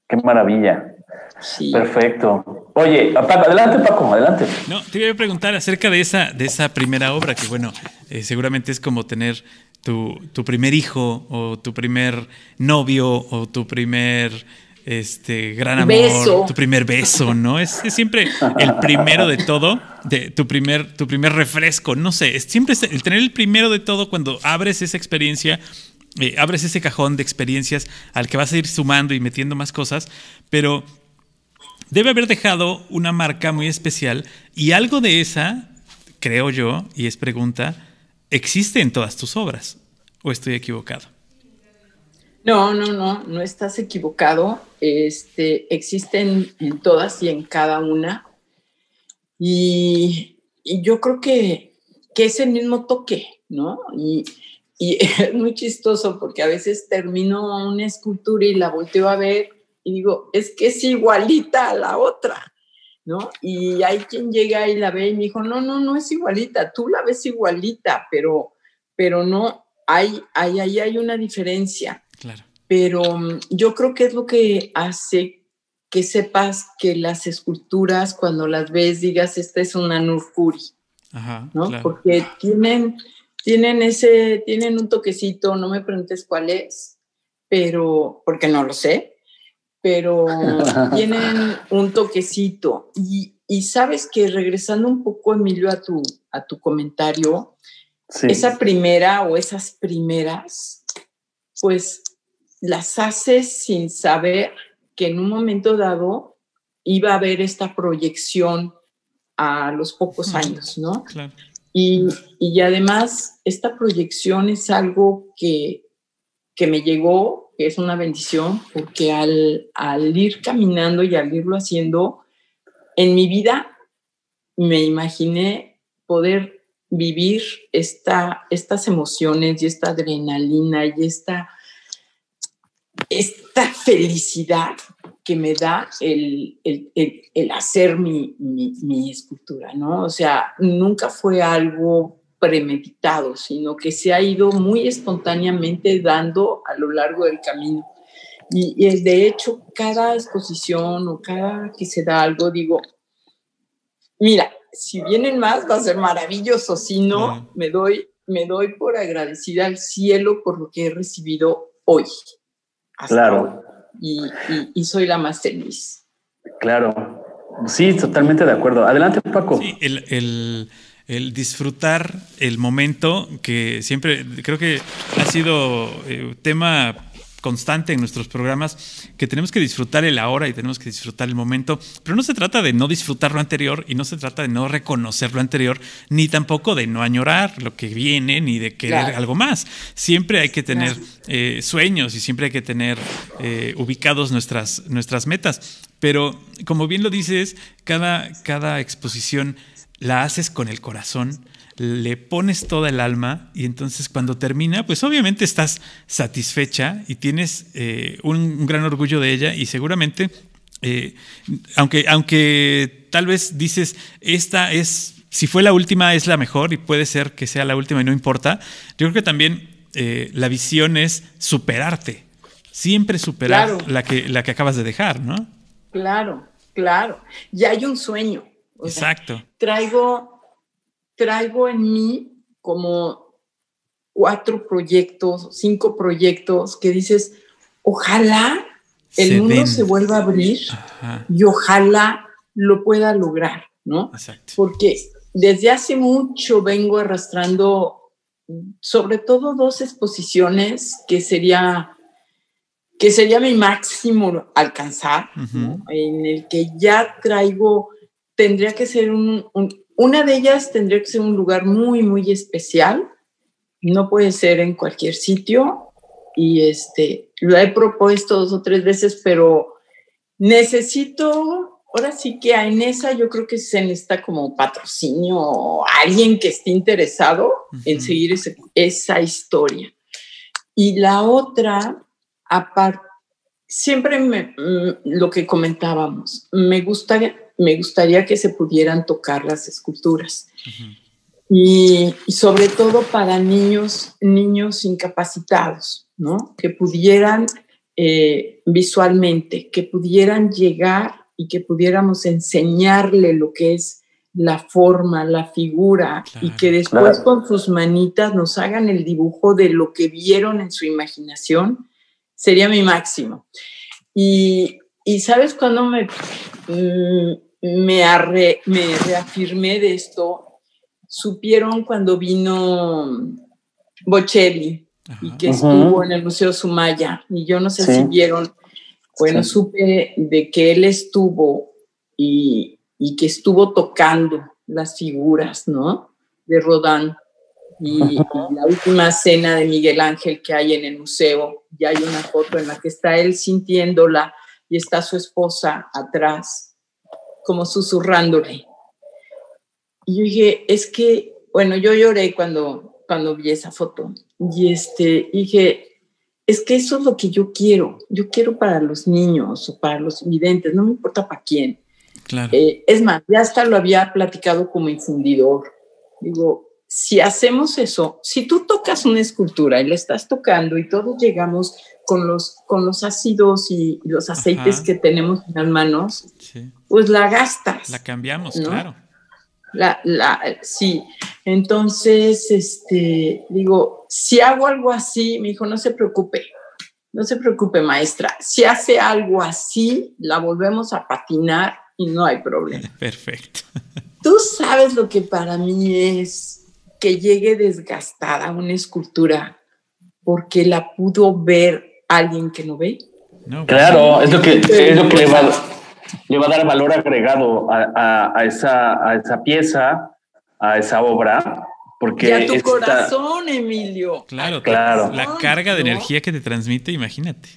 Qué maravilla. Sí. Perfecto. Oye, Paco, adelante, Paco, adelante. No, te iba a preguntar acerca de esa, de esa primera obra, que bueno, eh, seguramente es como tener tu, tu, primer hijo, o tu primer novio, o tu primer este gran amor, tu primer beso, ¿no? Es, siempre el primero de todo, de tu primer, tu primer refresco, no sé, es siempre el tener el primero de todo cuando abres esa experiencia, eh, abres ese cajón de experiencias al que vas a ir sumando y metiendo más cosas, pero debe haber dejado una marca muy especial y algo de esa, creo yo, y es pregunta, existe en todas tus obras, o estoy equivocado. No, no, no, no estás equivocado. Este, existen en todas y en cada una. Y, yo creo que, que, es el mismo toque, ¿no? Y, es muy chistoso porque a veces termino una escultura y la volteo a ver y digo, es que es igualita a la otra, ¿no? Y hay quien llega y la ve y me dijo, no, no, no es igualita, tú la ves igualita, pero, pero no, hay, hay, hay, hay una diferencia. Pero mm, yo creo que es lo que hace que sepas que las esculturas, cuando las ves, digas, esta es una Nurkuri, ¿no? Porque tienen, tienen ese, tienen un toquecito, no me preguntes cuál es, pero, porque no lo sé, pero tienen un toquecito. Y, y, sabes que regresando un poco, Emilio, a tu, a tu comentario, esa primera o esas primeras, pues las haces sin saber que en un momento dado iba a haber esta proyección a los pocos años, ¿no? Y, y, además, esta proyección es algo que, que, me llegó, que es una bendición, porque al, al ir caminando y al irlo haciendo, en mi vida me imaginé poder vivir esta, estas emociones y esta adrenalina y esta, esta felicidad que me da el, hacer mi, escultura, ¿no? O sea, nunca fue algo premeditado, sino que se ha ido muy espontáneamente dando a lo largo del camino. Y, y de hecho, cada exposición o cada que se da algo, digo, mira, si vienen más va a ser maravilloso, si no, me, doy, me doy por agradecida al cielo por lo que he recibido hoy. Claro. Y, soy la más feliz. Claro. Sí, totalmente de acuerdo. Adelante, Paco. Sí, el, disfrutar el momento que siempre creo que ha sido eh, tema constante en nuestros programas que tenemos que disfrutar el ahora y tenemos que disfrutar el momento, pero no se trata de no disfrutar lo anterior y no se trata de no reconocer lo anterior, ni tampoco de no añorar lo que viene, ni de querer algo más. Siempre hay que tener eh, sueños y siempre hay que tener eh, ubicados nuestras, nuestras metas, pero como bien lo dices, cada, cada exposición la haces con el corazón le pones toda el alma y entonces cuando termina, pues obviamente estás satisfecha y tienes eh, un, gran orgullo de ella y seguramente, eh, aunque, aunque tal vez dices, esta es, si fue la última, es la mejor y puede ser que sea la última y no importa, yo creo que también eh, la visión es superarte, siempre superar la, que, la que acabas de dejar, ¿no? Claro, claro. Ya hay un sueño. Exacto. traigo traigo en mí como cuatro proyectos, cinco proyectos que dices, ojalá el mundo se vuelva a abrir y ojalá lo pueda lograr, ¿no? Exacto. Porque desde hace mucho vengo arrastrando sobre todo dos exposiciones que sería que sería mi máximo alcanzar, en el que ya traigo, tendría que ser un, una de ellas tendría que ser un lugar muy, muy especial. No puede ser en cualquier sitio. Y este, lo he propuesto dos o tres veces, pero necesito, ahora sí que en esa yo creo que se necesita como patrocinio o alguien que esté interesado en seguir esa historia. Y la otra, aparte, siempre me, mm, lo que comentábamos, me gusta me gustaría que se pudieran tocar las esculturas. y, sobre todo para niños, niños incapacitados, ¿no? Que pudieran eh, visualmente, que pudieran llegar y que pudiéramos enseñarle lo que es la forma, la figura, y que después con sus manitas nos hagan el dibujo de lo que vieron en su imaginación, sería mi máximo. Y, y sabes cuando me, mm, me, me reafirmé de esto, supieron cuando vino Bocelli y que estuvo en el Museo Sumaya, y yo no sé si vieron, bueno, supe de que él estuvo y, y, que estuvo tocando las figuras, ¿no? De Rodán. Y, la última cena de Miguel Ángel que hay en el museo, ya hay una foto en la que está él sintiéndola y está su esposa atrás como susurrándole. Y yo dije, es que, bueno, yo lloré cuando, cuando vi esa foto. Y este, dije, es que eso es lo que yo quiero. Yo quiero para los niños o para los videntes, no me importa para quién. Claro. Eh, es más, ya hasta lo había platicado como infundidor. Digo, si hacemos eso, si tú tocas una escultura y la estás tocando y todos llegamos con los, con los ácidos y los aceites que tenemos en las manos, pues la gastas. La cambiamos, claro. La, la, sí, entonces, este, digo, si hago algo así, me dijo, no se preocupe, no se preocupe, maestra. Si hace algo así, la volvemos a patinar y no hay problema. Perfecto. Tú sabes lo que para mí es que llegue desgastada una escultura porque la pudo ver alguien que no ve. claro, es lo que, es lo que le, va, le va a dar valor agregado a, a, esa, a esa pieza, a esa obra, porque... Y a tu corazón, Emilio. Claro, claro. La carga de energía que te transmite, imagínate.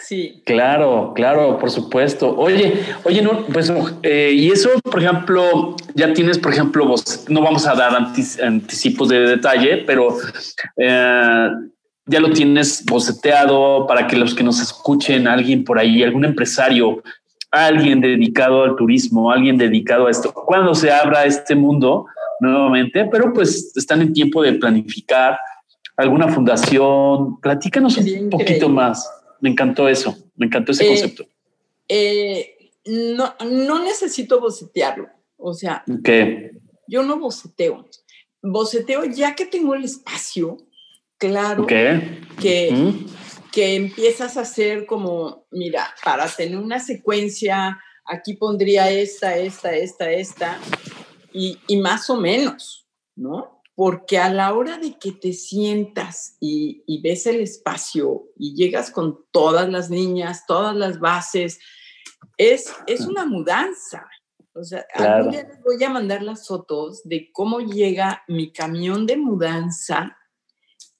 Sí. Claro, claro, por supuesto. Oye, oye, no, pues, eh, y eso, por ejemplo, ya tienes, por ejemplo, vos, no vamos a dar anticipos de detalle, pero eh, ya lo tienes boceteado para que los que nos escuchen, alguien por ahí, algún empresario, alguien dedicado al turismo, alguien dedicado a esto, cuando se abra este mundo nuevamente, pero pues están en tiempo de planificar alguna fundación. Platícanos un poquito más. Me encantó eso, me encantó ese eh, concepto. Eh, no, no necesito bocetearlo, o sea, yo no boceteo. Boceteo ya que tengo el espacio, claro que, que empiezas a hacer como, mira, para tener una secuencia, aquí pondría esta, esta, esta, esta, y, y más o menos, ¿no? Porque a la hora de que te sientas y, y, ves el espacio y llegas con todas las niñas, todas las bases, es, es una mudanza. O sea, algún día les voy a mandar las fotos de cómo llega mi camión de mudanza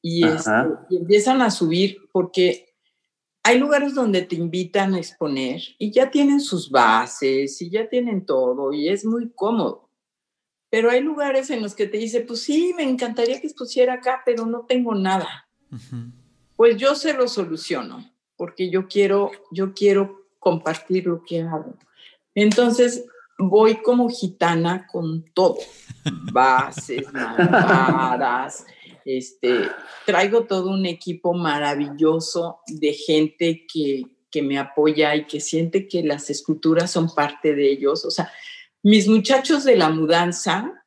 este, y, empiezan a subir porque hay lugares donde te invitan a exponer y ya tienen sus bases y ya tienen todo y es muy cómodo. Pero hay lugares en los que te dice, pues sí, me encantaría que expusiera acá, pero no tengo nada. Pues yo se lo soluciono porque yo quiero, yo quiero compartir lo que hago. Entonces voy como gitana con todo, bases, mamparas, este, traigo todo un equipo maravilloso de gente que, que me apoya y que siente que las esculturas son parte de ellos. O sea, mis muchachos de la mudanza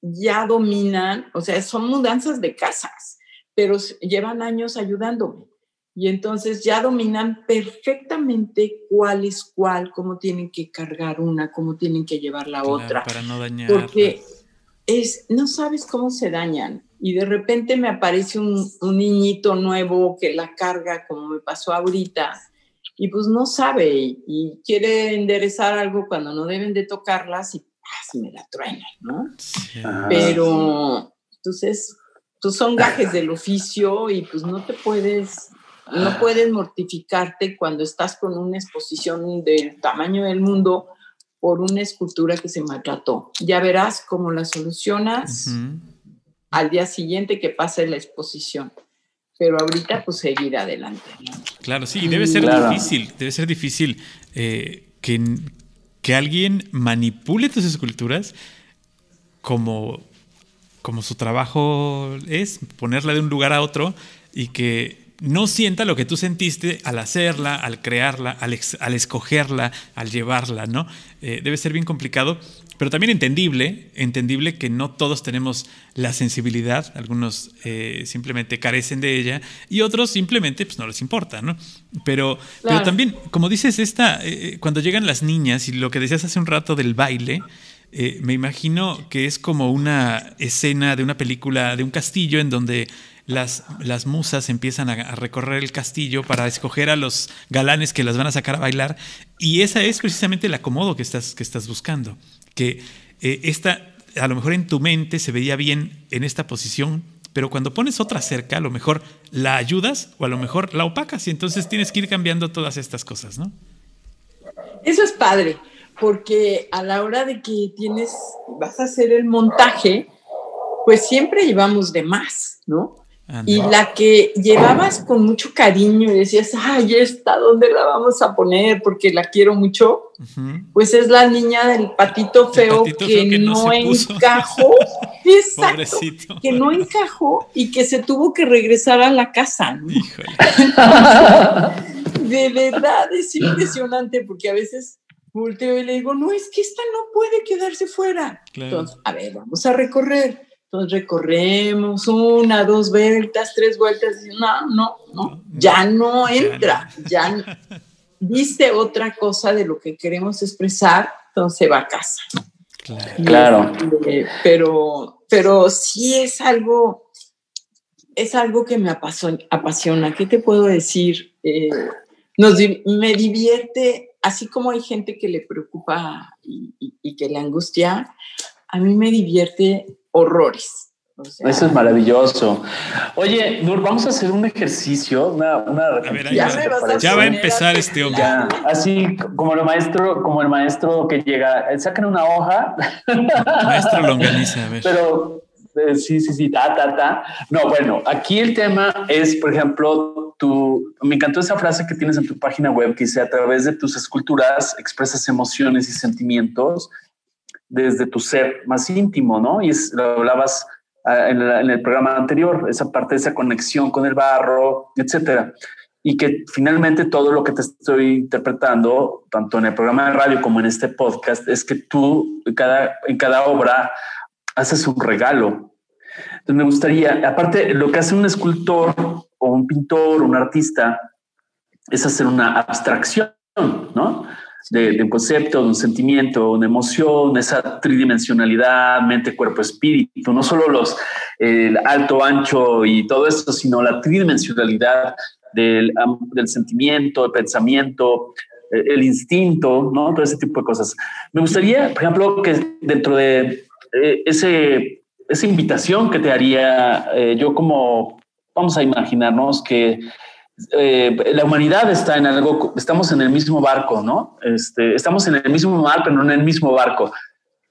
ya dominan, o sea, son mudanzas de casas, pero llevan años ayudándome. Y entonces ya dominan perfectamente cuál es cuál, cómo tienen que cargar una, cómo tienen que llevar la otra. Para no dañar. Porque es, no sabes cómo se dañan y de repente me aparece un, niñito nuevo que la carga, como me pasó ahorita, y pues no sabe y, quiere enderezar algo cuando no deben de tocarlas y ¡paz! me la truenan, ¿no? Pero entonces, pues son gajes del oficio y pues no te puedes, no ah. puedes mortificarte cuando estás con una exposición del tamaño del mundo por una escultura que se maltrató. Ya verás cómo la solucionas al día siguiente que pase la exposición. Pero ahorita, pues seguir adelante. Claro, sí, debe ser difícil, debe ser difícil eh, que, que alguien manipule tus esculturas como, como su trabajo es, ponerla de un lugar a otro y que no sienta lo que tú sentiste al hacerla, al crearla, al, al escogerla, al llevarla, ¿no? Eh, debe ser bien complicado, pero también entendible, entendible que no todos tenemos la sensibilidad, algunos eh, simplemente carecen de ella y otros simplemente pues no les importa, ¿no? Pero, pero también, como dices, esta, eh, cuando llegan las niñas y lo que decías hace un rato del baile, me imagino que es como una escena de una película, de un castillo en donde las, las musas empiezan a, recorrer el castillo para escoger a los galanes que las van a sacar a bailar. Y esa es precisamente el acomodo que estás, que estás buscando. Que eh, esta, a lo mejor en tu mente se veía bien en esta posición, pero cuando pones otra cerca, a lo mejor la ayudas o a lo mejor la opacas y entonces tienes que ir cambiando todas estas cosas, ¿no? Eso es padre, porque a la hora de que tienes, vas a hacer el montaje, pues siempre llevamos de más, ¿no? Y la que llevabas con mucho cariño y decías, ay, esta, ¿dónde la vamos a poner? Porque la quiero mucho. Pues es la niña del patito feo, que, no, encajó. Exacto. Que no encajó y que se tuvo que regresar a la casa. de verdad, es impresionante porque a veces volteo y le digo, no, es que esta no puede quedarse fuera. Entonces, a ver, vamos a recorrer. Entonces recorremos una, dos vueltas, tres vueltas. Y no, no, no, ya no entra, ya, dice otra cosa de lo que queremos expresar, entonces va a casa. Claro. Eh, pero, pero sí es algo, es algo que me apasiona. ¿Qué te puedo decir? Eh, nos, me divierte, así como hay gente que le preocupa y, que le angustia, a mí me divierte horrores. Eso es maravilloso. Oye, Nur, vamos a hacer un ejercicio, una, una ya, va a empezar este hombre. así como el maestro, como el maestro que llega, sacan una hoja. Maestro longaniza, a ver. Pero eh, sí, sí, sí, ta, ta, ta. No, bueno, aquí el tema es, por ejemplo, tu, me encantó esa frase que tienes en tu página web que dice, a través de tus esculturas expresas emociones y sentimientos desde tu ser más íntimo, ¿no? Y es, lo hablabas ah, en, el programa anterior, esa parte de esa conexión con el barro, etcétera. Y que finalmente todo lo que te estoy interpretando, tanto en el programa de radio como en este podcast, es que tú cada, en cada obra haces un regalo. Entonces me gustaría, aparte, lo que hace un escultor o un pintor, un artista, es hacer una abstracción, ¿no? De, un concepto, de un sentimiento, una emoción, esa tridimensionalidad, mente, cuerpo, espíritu, no solo los el alto, ancho y todo esto, sino la tridimensionalidad del, del sentimiento, el pensamiento, el instinto, ¿no? Todo ese tipo de cosas. Me gustaría, por ejemplo, que dentro de eh, ese, esa invitación que te haría eh, yo como, vamos a imaginarnos que eh, la humanidad está en algo, estamos en el mismo barco, ¿no? Este, estamos en el mismo mar, pero en el mismo barco.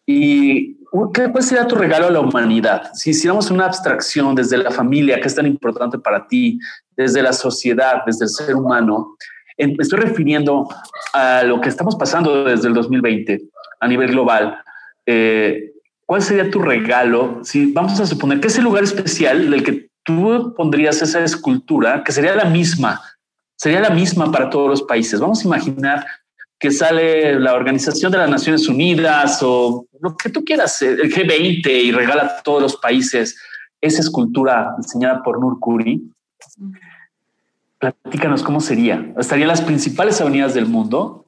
¿Y qué puede ser tu regalo a la humanidad? Si hiciéramos una abstracción desde la familia, que es tan importante para ti, desde la sociedad, desde el ser humano, me estoy refiriendo a lo que estamos pasando desde el 2020 a nivel global. Eh, ¿cuál sería tu regalo? Si vamos a suponer que ese lugar especial del que tú pondrías esa escultura, que sería la misma, sería la misma para todos los países. Vamos a imaginar que sale la Organización de las Naciones Unidas o lo que tú quieras, el G20 y regala a todos los países esa escultura diseñada por Nur Kuri. Platícanos cómo sería. Estaría en las principales avenidas del mundo.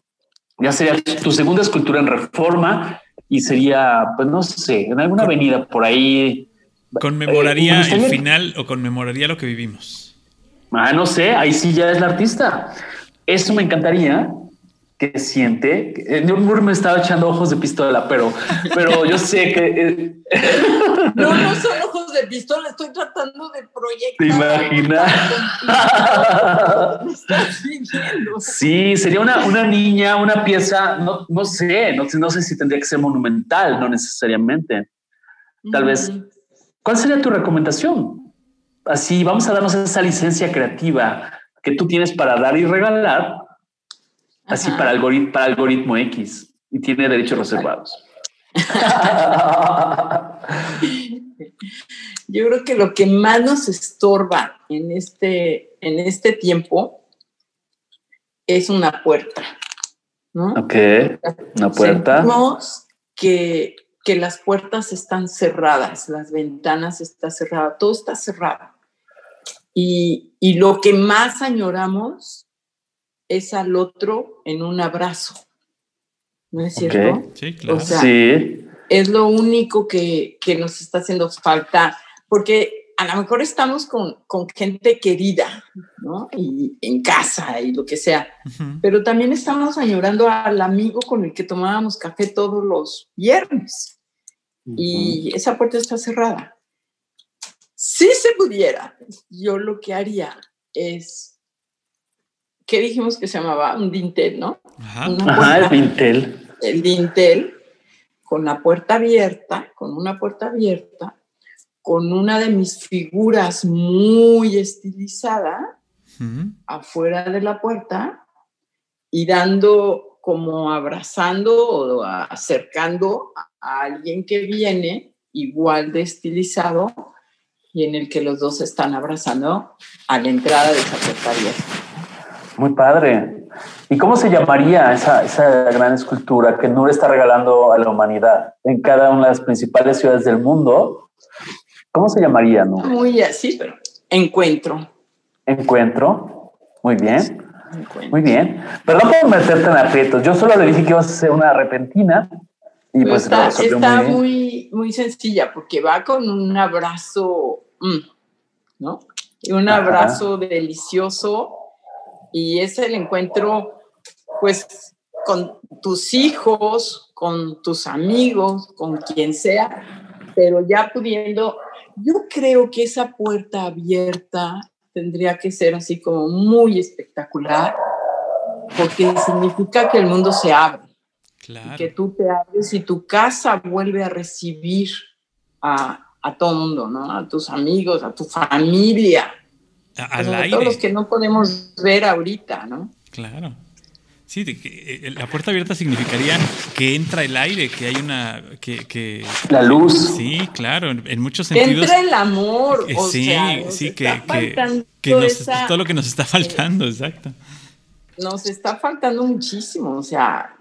Ya sería tu segunda escultura en reforma y sería, pues no sé, en alguna avenida por ahí. ¿Conmemoraría eh, el final o conmemoraría lo que vivimos? Ah, no sé, ahí sí ya es la artista. Eso me encantaría que siente. Eh, me estaba echando ojos de pistola, pero, pero yo sé que. Eh, no, no son ojos de pistola, estoy tratando de proyectar. ¿Te imaginas? sí, sería una, una niña, una pieza, no, no sé, no, no sé si tendría que ser monumental, no necesariamente. Tal vez. ¿Cuál sería tu recomendación? Así, vamos a darnos esa licencia creativa que tú tienes para dar y regalar así para, algoritmo, para algoritmo X y tiene derechos reservados. Yo creo que lo que más nos estorba en este, en este tiempo es una puerta. ¿no? Ok, una puerta. Sentimos que, que las puertas están cerradas, las ventanas están cerradas, todo está cerrado. Y, y lo que más añoramos es al otro en un abrazo. ¿No es cierto? Sí, claro. sí. Es lo único que, nos está haciendo falta, porque a lo mejor estamos con, gente querida, ¿no? Y en casa y lo que sea, pero también estamos añorando al amigo con el que tomábamos café todos los viernes. Y esa puerta está cerrada. Si se pudiera, yo lo que haría es ¿qué dijimos que se llamaba? Un dintel, ¿no? Ajá, el dintel. El dintel, con la puerta abierta, con una puerta abierta, con una de mis figuras muy estilizada afuera de la puerta y dando como abrazando o acercando a alguien que viene igual de estilizado y en el que los dos están abrazando a la entrada de abierta. Muy padre. ¿Y cómo se llamaría esa, esa gran escultura que Nur está regalando a la humanidad en cada una de las principales ciudades del mundo? ¿Cómo se llamaría, no? Muy así, pero encuentro. Encuentro. Muy bien. Muy bien. Perdón por meterte en aprietos. Yo solo le dije que ibas a hacer una repentina. Y pues está, está muy, muy, sencilla porque va con un abrazo, mm, ¿no? Un abrazo delicioso. Y es el encuentro, pues, con tus hijos, con tus amigos, con quien sea, pero ya pudiendo, yo creo que esa puerta abierta tendría que ser así como muy espectacular, porque significa que el mundo se abre. que tú te abres y tu casa vuelve a recibir a, a todo el mundo, ¿no? A tus amigos, a tu familia. A, todos los que no podemos ver ahorita, ¿no? Claro. Sí, que, eh, la puerta abierta significaría que entra el aire, que hay una. que, La luz. Sí, claro, en, muchos sentidos. Entra el amor. Eh, sí, sí, que, todo lo que nos está faltando, exacto. Nos está faltando muchísimo, o sea.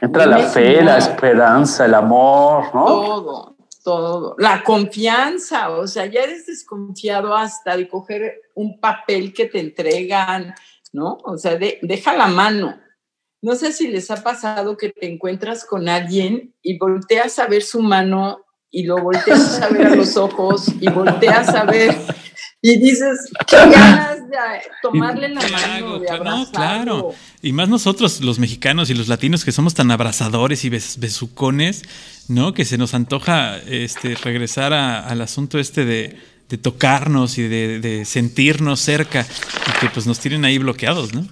Entra la fe, la esperanza, el amor, ¿no? Todo, todo. La confianza, o sea, ya eres desconfiado hasta de coger un papel que te entregan, ¿no? O sea, deja la mano no sé si les ha pasado que te encuentras con alguien y volteas a ver su mano y lo volteas a ver a los ojos y volteas a ver y dices, qué ganas de tomarle la mano, de. No, claro. Y más nosotros, los mexicanos y los latinos, que somos tan abrazadores y besucones, ¿no? Que se nos antoja este, regresar al asunto este de, tocarnos y de, de sentirnos cerca y que pues nos tienen ahí bloqueados, ¿no?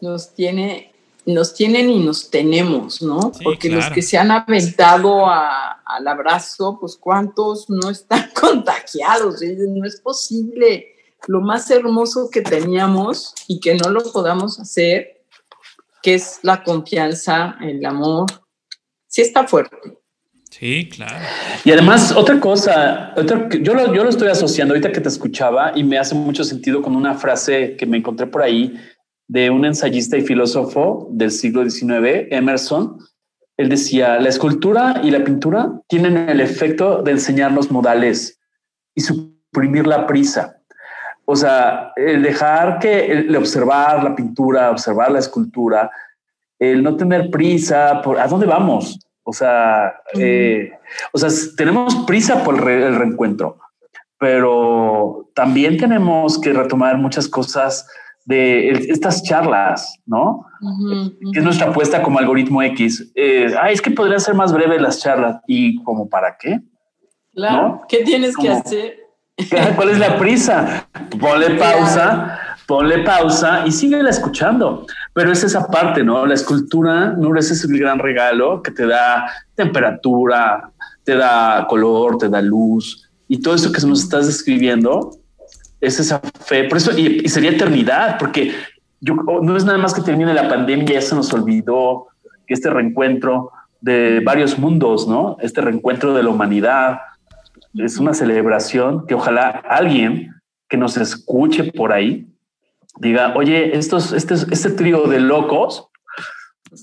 Nos tiene, nos tienen y nos tenemos, ¿no? Porque los que se han aventado al abrazo, pues cuántos no están contagiados, no es posible. Lo más hermoso que teníamos y que no lo podamos hacer, que es la confianza, el amor, sí está fuerte. Sí, claro. Y además, otra cosa, yo, lo, yo lo estoy asociando ahorita que te escuchaba y me hace mucho sentido con una frase que me encontré por ahí de un ensayista y filósofo del siglo XIX, Emerson. Él decía, la escultura y la pintura tienen el efecto de enseñarnos modales y suprimir la prisa. O sea, el dejar que el observar la pintura, observar la escultura, el no tener prisa por a dónde vamos. O sea, eh, o sea, tenemos prisa por el reencuentro, pero también tenemos que retomar muchas cosas de estas charlas, ¿no? Que es nuestra apuesta como algoritmo X. Eh, es que podrían ser más breves las charlas. ¿Y como para qué? Claro, ¿qué tienes que hacer? ¿Cuál es la prisa? Ponle pausa, ponle pausa y síguela escuchando. Pero es esa parte, ¿no? La escultura, no ese es el gran regalo que te da temperatura, te da color, te da luz y todo eso que nos estás describiendo es esa fe. Por eso, y, sería eternidad, porque yo, oh, no es nada más que termine la pandemia, ya se nos olvidó que este reencuentro de varios mundos, ¿no? Este reencuentro de la humanidad es una celebración que ojalá alguien que nos escuche por ahí diga, oye, estos, este, este trío de locos,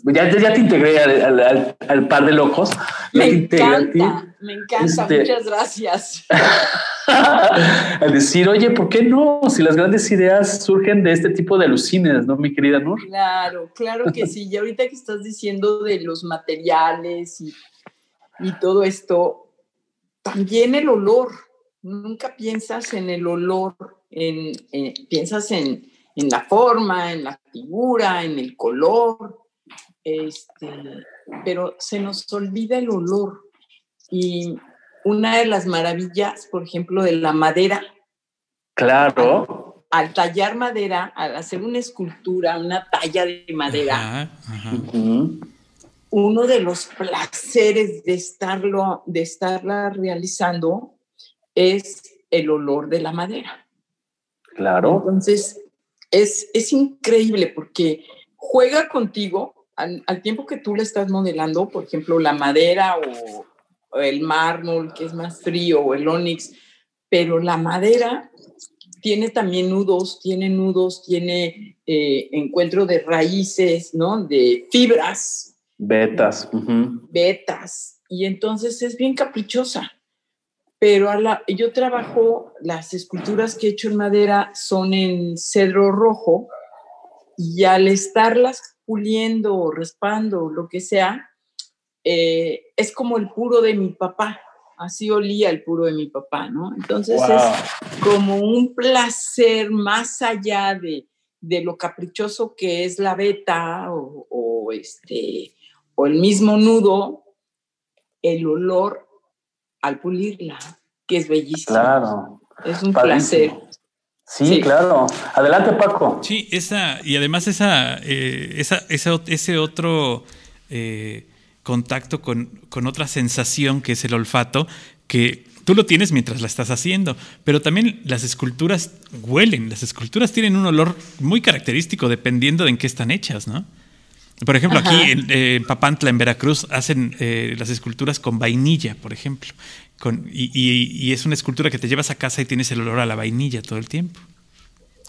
ya, ya te integré al, par de locos. Me encanta, me encanta, este, muchas gracias. al decir, oye, ¿por qué no? Si las grandes ideas surgen de este tipo de alucines, ¿no, mi querida Nur? Claro, claro que sí. Y ahorita que estás diciendo de los materiales y, todo esto, también el olor. Nunca piensas en el olor, en, piensas en, en la forma, en la figura, en el color, este, pero se nos olvida el olor. Y una de las maravillas, por ejemplo, de la madera. Claro. Al, tallar madera, al hacer una escultura, una talla de madera, uno de los placeres de, estarlo, de estarla realizando es el olor de la madera. Claro. Entonces, es, es increíble porque juega contigo al, al, tiempo que tú le estás modelando, por ejemplo, la madera o el mármol, que es más frío, o el onix, pero la madera tiene también nudos, tiene nudos, tiene eh, encuentro de raíces, ¿no? De fibras. Betas. Betas. Y entonces es bien caprichosa. Pero a la, yo trabajo, las esculturas que he hecho en madera son en cedro rojo y al estarlas puliendo, raspando, lo que sea, eh, es como el puro de mi papá así olía el puro de mi papá, ¿no? Entonces es como un placer más allá de, lo caprichoso que es la beta o, este, o el mismo nudo, el olor al pulirla, que es bellísimo. Claro. Es un placer. Sí, claro. Adelante, Paco. Sí, esa, y además esa, eh, esa, ese otro eh, contacto con, con otra sensación que es el olfato, que tú lo tienes mientras la estás haciendo, pero también las esculturas huelen, las esculturas tienen un olor muy característico dependiendo de en qué están hechas, ¿no? Por ejemplo, aquí en, Papantla, en Veracruz, hacen eh, las esculturas con vainilla, por ejemplo. Con, y, es una escultura que te llevas a casa y tienes el olor a la vainilla todo el tiempo.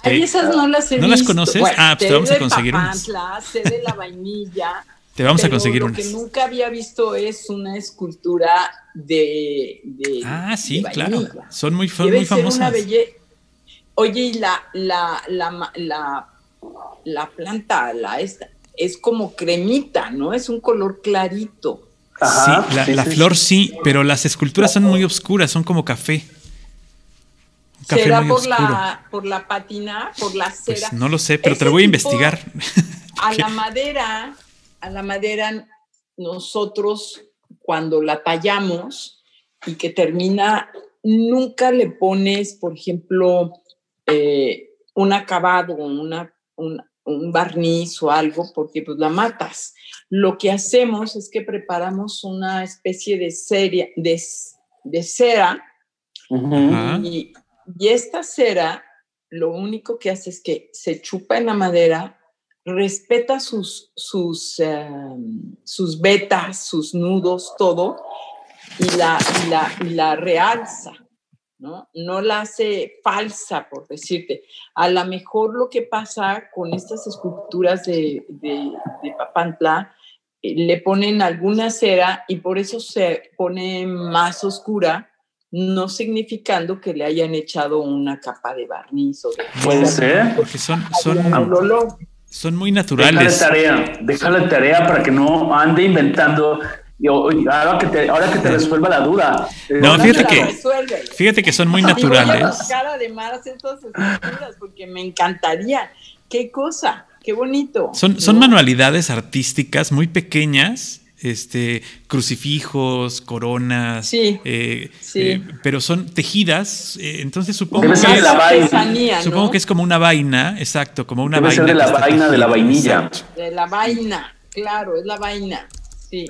Ay, esas no las he ¿No las conoces? ah, pues te vamos a conseguir Papantla, sé de la vainilla. Te vamos a conseguir unas. Lo que nunca había visto es una escultura de. ah, sí, claro. Son muy, muy famosas. Oye, y la, la, la, la, la planta, la esta, es como cremita, ¿no? Es un color clarito. sí, la, flor sí, pero las esculturas son muy oscuras, son como café. café ¿Será por la, por la patina, por la pues cera? no lo sé, pero te lo voy a investigar. A la madera a la madera nosotros cuando la tallamos y que termina, nunca le pones, por ejemplo, eh, un acabado, una, un, barniz o algo, porque pues la matas. Lo que hacemos es que preparamos una especie de, serie, de, cera y, y esta cera lo único que hace es que se chupa en la madera, respeta sus, sus, em, sus vetas, sus nudos, todo, y la, la, la realza, ¿no? No la hace falsa, por decirte. A lo mejor lo que pasa con estas esculturas de, de, Papantla, eh, le ponen alguna cera y por eso se pone más oscura, no significando que le hayan echado una capa de barniz o de... Puede ser. Porque son, son, son muy naturales. Déjale tarea, déjale tarea para que no ande inventando. ahora, que te, ahora que te resuelva la duda. No, fíjate que, fíjate que son muy naturales. voy a además estas estructuras porque me encantaría. Qué cosa, qué bonito. Son, son manualidades artísticas muy pequeñas este, crucifijos, coronas, sí, eh, eh, pero son tejidas, eh, entonces supongo que, es, supongo que es como una vaina, exacto, como una vaina. de la vaina de la vainilla. De la vaina, claro, es la vaina. Sí.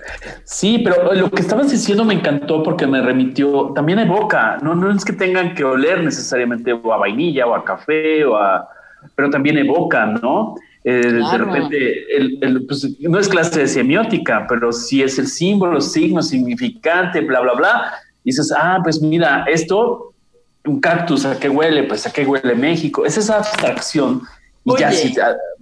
sí, pero lo que estabas diciendo me encantó porque me remitió, también evoca, no, no es que tengan que oler necesariamente a vainilla o a café o a, pero también evoca, ¿no? Eh, de repente, el, pues, no es clase de semiótica, pero si es el símbolo, signo, significante, bla, bla, bla. dices, ah, pues mira, esto, un cactus, ¿a qué huele? Pues a qué huele México. Es esa abstracción. Y ya, si,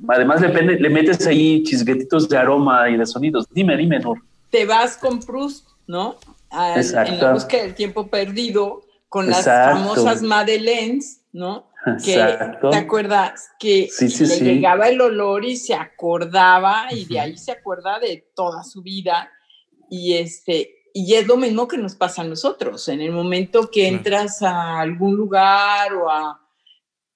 además le, le, metes ahí chisguetitos de aroma y de sonidos. Dime, dime, Nur. Te vas con Proust, ¿no? En la búsqueda del tiempo perdido, con las famosas Madeleines, ¿no? que te acuerdas que le llegaba el olor y se acordaba y de ahí se acuerda de toda su vida y este y es lo mismo que nos pasa a nosotros. En el momento que entras a algún lugar o a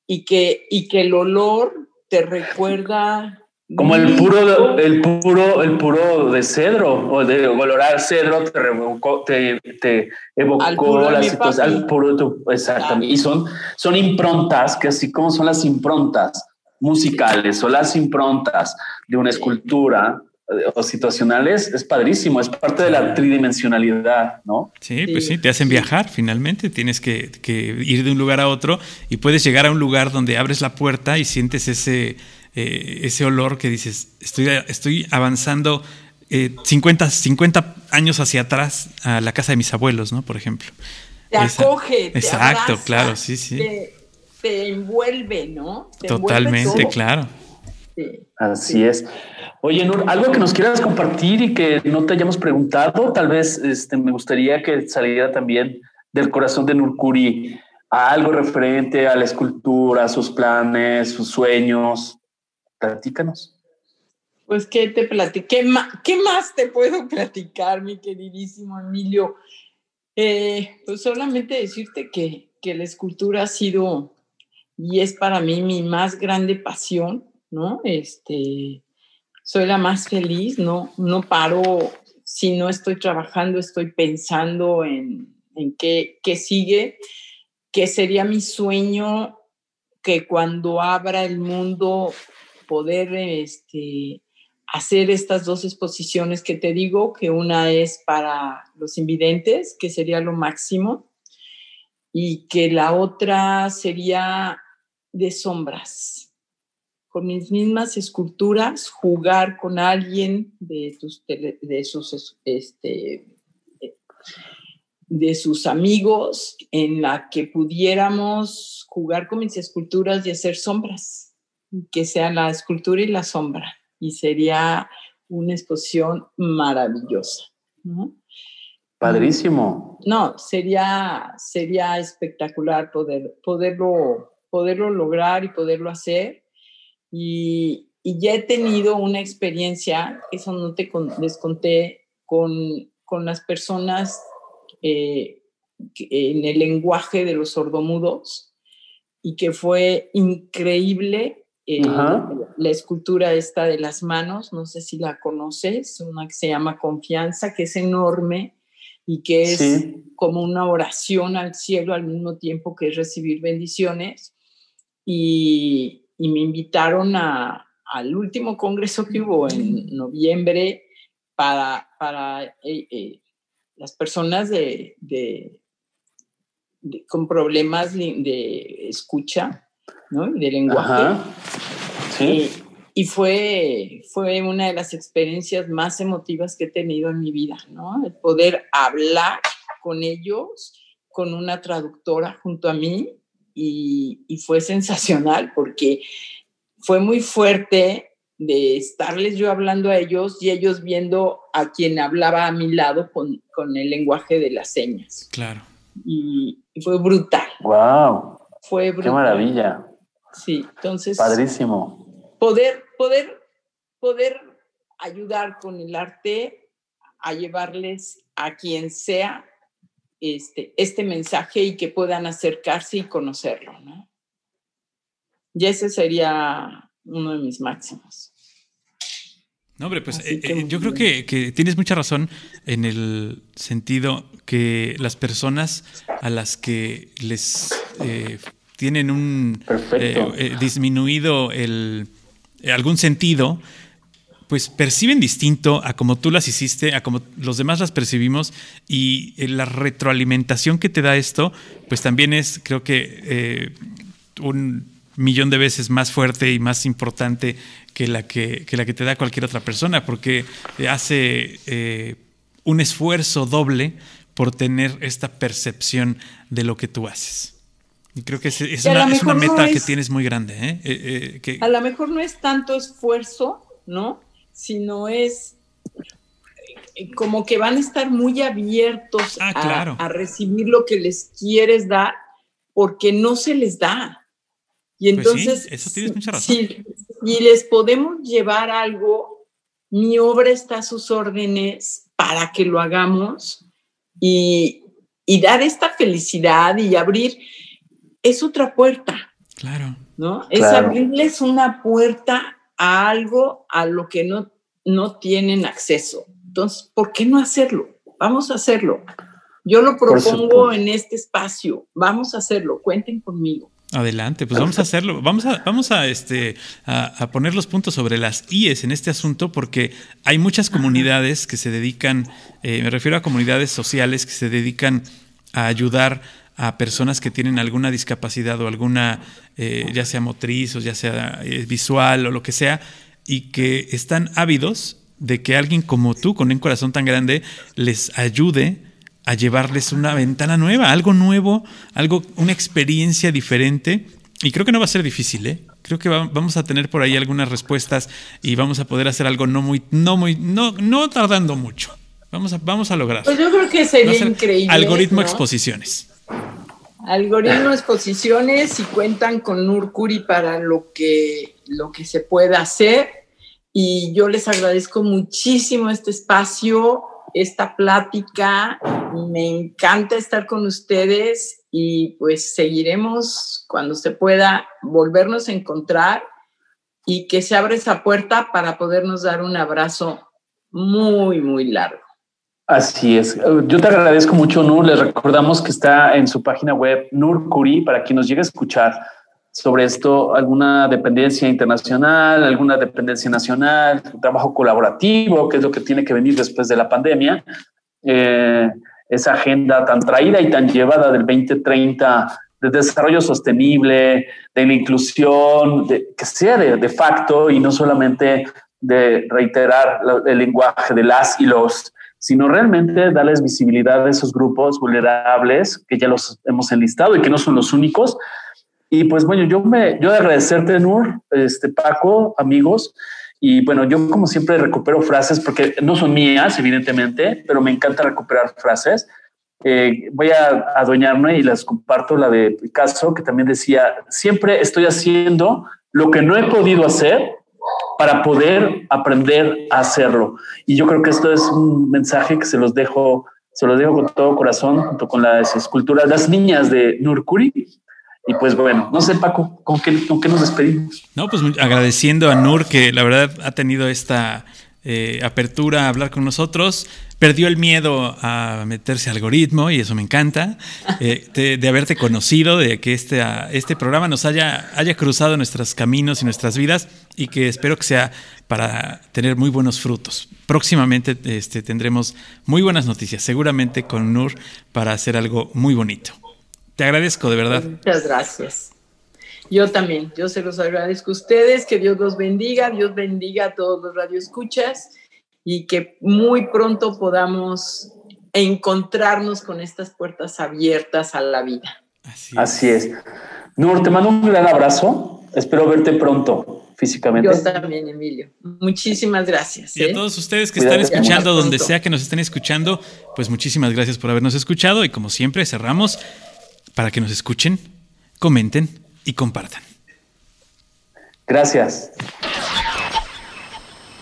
y que y que el olor te recuerda como el puro, el puro, el puro de cedro, o de olorar cedro te, revocó, te, te evocó la situación, al puro tu, exactamente. Y son, son improntas, que así como son las improntas musicales o las improntas de una escultura eh, o situacionales, es padrísimo, es parte de la tridimensionalidad, ¿no? Sí, pues sí, te hacen viajar finalmente, tienes que, que ir de un lugar a otro y puedes llegar a un lugar donde abres la puerta y sientes ese eh, ese olor que dices, estoy, estoy avanzando 50, eh, 50 años hacia atrás a la casa de mis abuelos, ¿no? Por ejemplo. Te acoge, Exacto, claro, sí, sí. te envuelve, ¿no? Totalmente, claro. Así es. Oye, Nur, algo que nos quieras compartir y que no te hayamos preguntado, tal vez este, me gustaría que saliera también del corazón de Nurkuri algo referente a la escultura, a sus planes, sus sueños. Platícanos. Pues, ¿qué te platiqué? ¿Qué más te puedo platicar, mi queridísimo Emilio? Eh, pues solamente decirte que, que la escultura ha sido y es para mí mi más grande pasión, ¿no? Este, soy la más feliz, no, no paro, si no estoy trabajando, estoy pensando en, en qué, qué sigue, que sería mi sueño que cuando abra el mundo poder este, hacer estas dos exposiciones que te digo, que una es para los invidentes, que sería lo máximo, y que la otra sería de sombras. Con mis mismas esculturas, jugar con alguien de, tus, de, sus, este, de sus amigos, en la que pudiéramos jugar con mis esculturas y hacer sombras, que sea la escultura y la sombra y sería una exposición maravillosa. Padrísimo. No, sería, sería espectacular poder, poderlo, poderlo lograr y poderlo hacer. Y, ya he tenido una experiencia, eso no te les conté, con, con las personas eh, en el lenguaje de los sordomudos y que fue increíble eh, la escultura esta de las manos, no sé si la conoces, una que se llama Confianza, que es enorme y que es como una oración al cielo al mismo tiempo que es recibir bendiciones. Y, me invitaron a, al último congreso que hubo en noviembre para, para eh, eh, las personas de, con problemas de, escucha ¿no? y de lenguaje. Eh, y fue, fue una de las experiencias más emotivas que he tenido en mi vida, ¿no? El poder hablar con ellos, con una traductora junto a mí, y, y fue sensacional porque fue muy fuerte de estarles yo hablando a ellos y ellos viendo a quien hablaba a mi lado con, con el lenguaje de las señas. Claro. Y, y, fue brutal. ¡Wow! Fue brutal. ¡Qué maravilla! Sí, entonces. Padrísimo poder, poder, poder ayudar con el arte a llevarles a quien sea este, este mensaje y que puedan acercarse y conocerlo, ¿no? Y ese sería uno de mis máximos. No, hombre, pues eh, eh, yo creo que, tienes mucha razón en el sentido que las personas a las que les eh, tienen un disminuido el, eh, algún sentido, pues perciben distinto a como tú las hiciste, a como los demás las percibimos y eh, la retroalimentación que te da esto, pues también es, creo que, eh, un millón de veces más fuerte y más importante que la que, la que te da cualquier otra persona, porque hace un esfuerzo doble por tener esta percepción de lo que tú haces. Y creo que es, una, meta que tienes muy grande. ¿eh? Eh, eh, a lo mejor no es tanto esfuerzo, ¿no? Sino es como que van a estar muy abiertos ah, a, recibir lo que les quieres dar porque no se les da. Y pues entonces, eso tienes mucha razón. Si, les podemos llevar algo, mi obra está a sus órdenes para que lo hagamos y, y dar esta felicidad y abrir es otra puerta. Claro. ¿No? Es abrirles una puerta a algo a lo que no, no tienen acceso. Entonces, ¿por qué no hacerlo? Vamos a hacerlo. Yo lo propongo en este espacio. Vamos a hacerlo. Cuenten conmigo. Adelante, pues vamos a hacerlo. Vamos a, vamos a, este, a, poner los puntos sobre las IES en este asunto porque hay muchas comunidades que se dedican, eh, me refiero a comunidades sociales que se dedican a ayudar a personas que tienen alguna discapacidad o alguna, eh, ya sea motriz o ya sea eh, visual o lo que sea, y que están ávidos de que alguien como tú, con un corazón tan grande, les ayude a llevarles una ventana nueva, algo nuevo, algo, una experiencia diferente Y creo que no va a ser difícil, ¿eh? Creo que vamos a tener por ahí algunas respuestas y vamos a poder hacer algo no muy, no muy, no, no tardando mucho. Vamos a, vamos a lograr. Pues yo creo que sería increíble. Algoritmo exposiciones. Algoritmo exposiciones y cuentan con Nurcuri para lo que, lo que se pueda hacer. Y yo les agradezco muchísimo este espacio, esta plática. Me encanta estar con ustedes y pues seguiremos cuando se pueda volvernos a encontrar y que se abra esa puerta para podernos dar un abrazo muy, muy largo. Así es. Yo te agradezco mucho, Nur. Les recordamos que está en su página web Nur Curi para quien nos llegue a escuchar sobre esto, alguna dependencia internacional, alguna dependencia nacional, trabajo colaborativo, que es lo que tiene que venir después de la pandemia. Eh, esa agenda tan traída y tan llevada del 2030 de desarrollo sostenible, de la inclusión, que sea de, de facto y no solamente de reiterar el lenguaje de las y los sino realmente darles visibilidad a esos grupos vulnerables que ya los hemos enlistado y que no son los únicos. Y pues bueno, yo me, yo de agradecerte, Nur, este Paco, amigos, y bueno, yo como siempre recupero frases porque no son mías, evidentemente, pero me encanta recuperar frases. Eh, voy a adueñarme y las comparto la de Picasso, que también decía, siempre estoy haciendo lo que no he podido hacer para poder aprender a hacerlo. Y yo creo que esto es un mensaje que se los dejo, se los dejo con todo corazón, junto con las esculturas, las niñas de Nurkuri. Y pues bueno, no sé, Paco, ¿con qué, con qué nos despedimos? No, pues agradeciendo a Nur que la verdad ha tenido esta eh, apertura a hablar con nosotros. Perdió el miedo a meterse algoritmo y eso me encanta. Eh, de, haberte conocido, de que este, este programa nos haya, haya cruzado nuestros caminos y nuestras vidas y que espero que sea para tener muy buenos frutos. Próximamente este, tendremos muy buenas noticias, seguramente con Nur, para hacer algo muy bonito. Te agradezco, de verdad. Muchas gracias. Yo también, yo se los agradezco a ustedes, que Dios los bendiga, Dios bendiga a todos los radioescuchas y que muy pronto podamos encontrarnos con estas puertas abiertas a la vida. Así es. Nur, te mando un gran abrazo. Espero verte pronto físicamente. Yo también, Emilio. Muchísimas gracias. Y a ¿eh? todos ustedes que están escuchando, donde sea que nos estén escuchando, pues muchísimas gracias por habernos escuchado y como siempre cerramos para que nos escuchen, comenten y compartan. Gracias.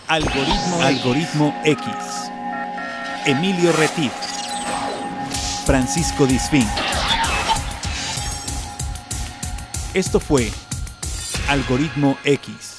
Algoritmo, Algoritmo X. Emilio Retif. Francisco Disfín. Esto fue Algoritmo X.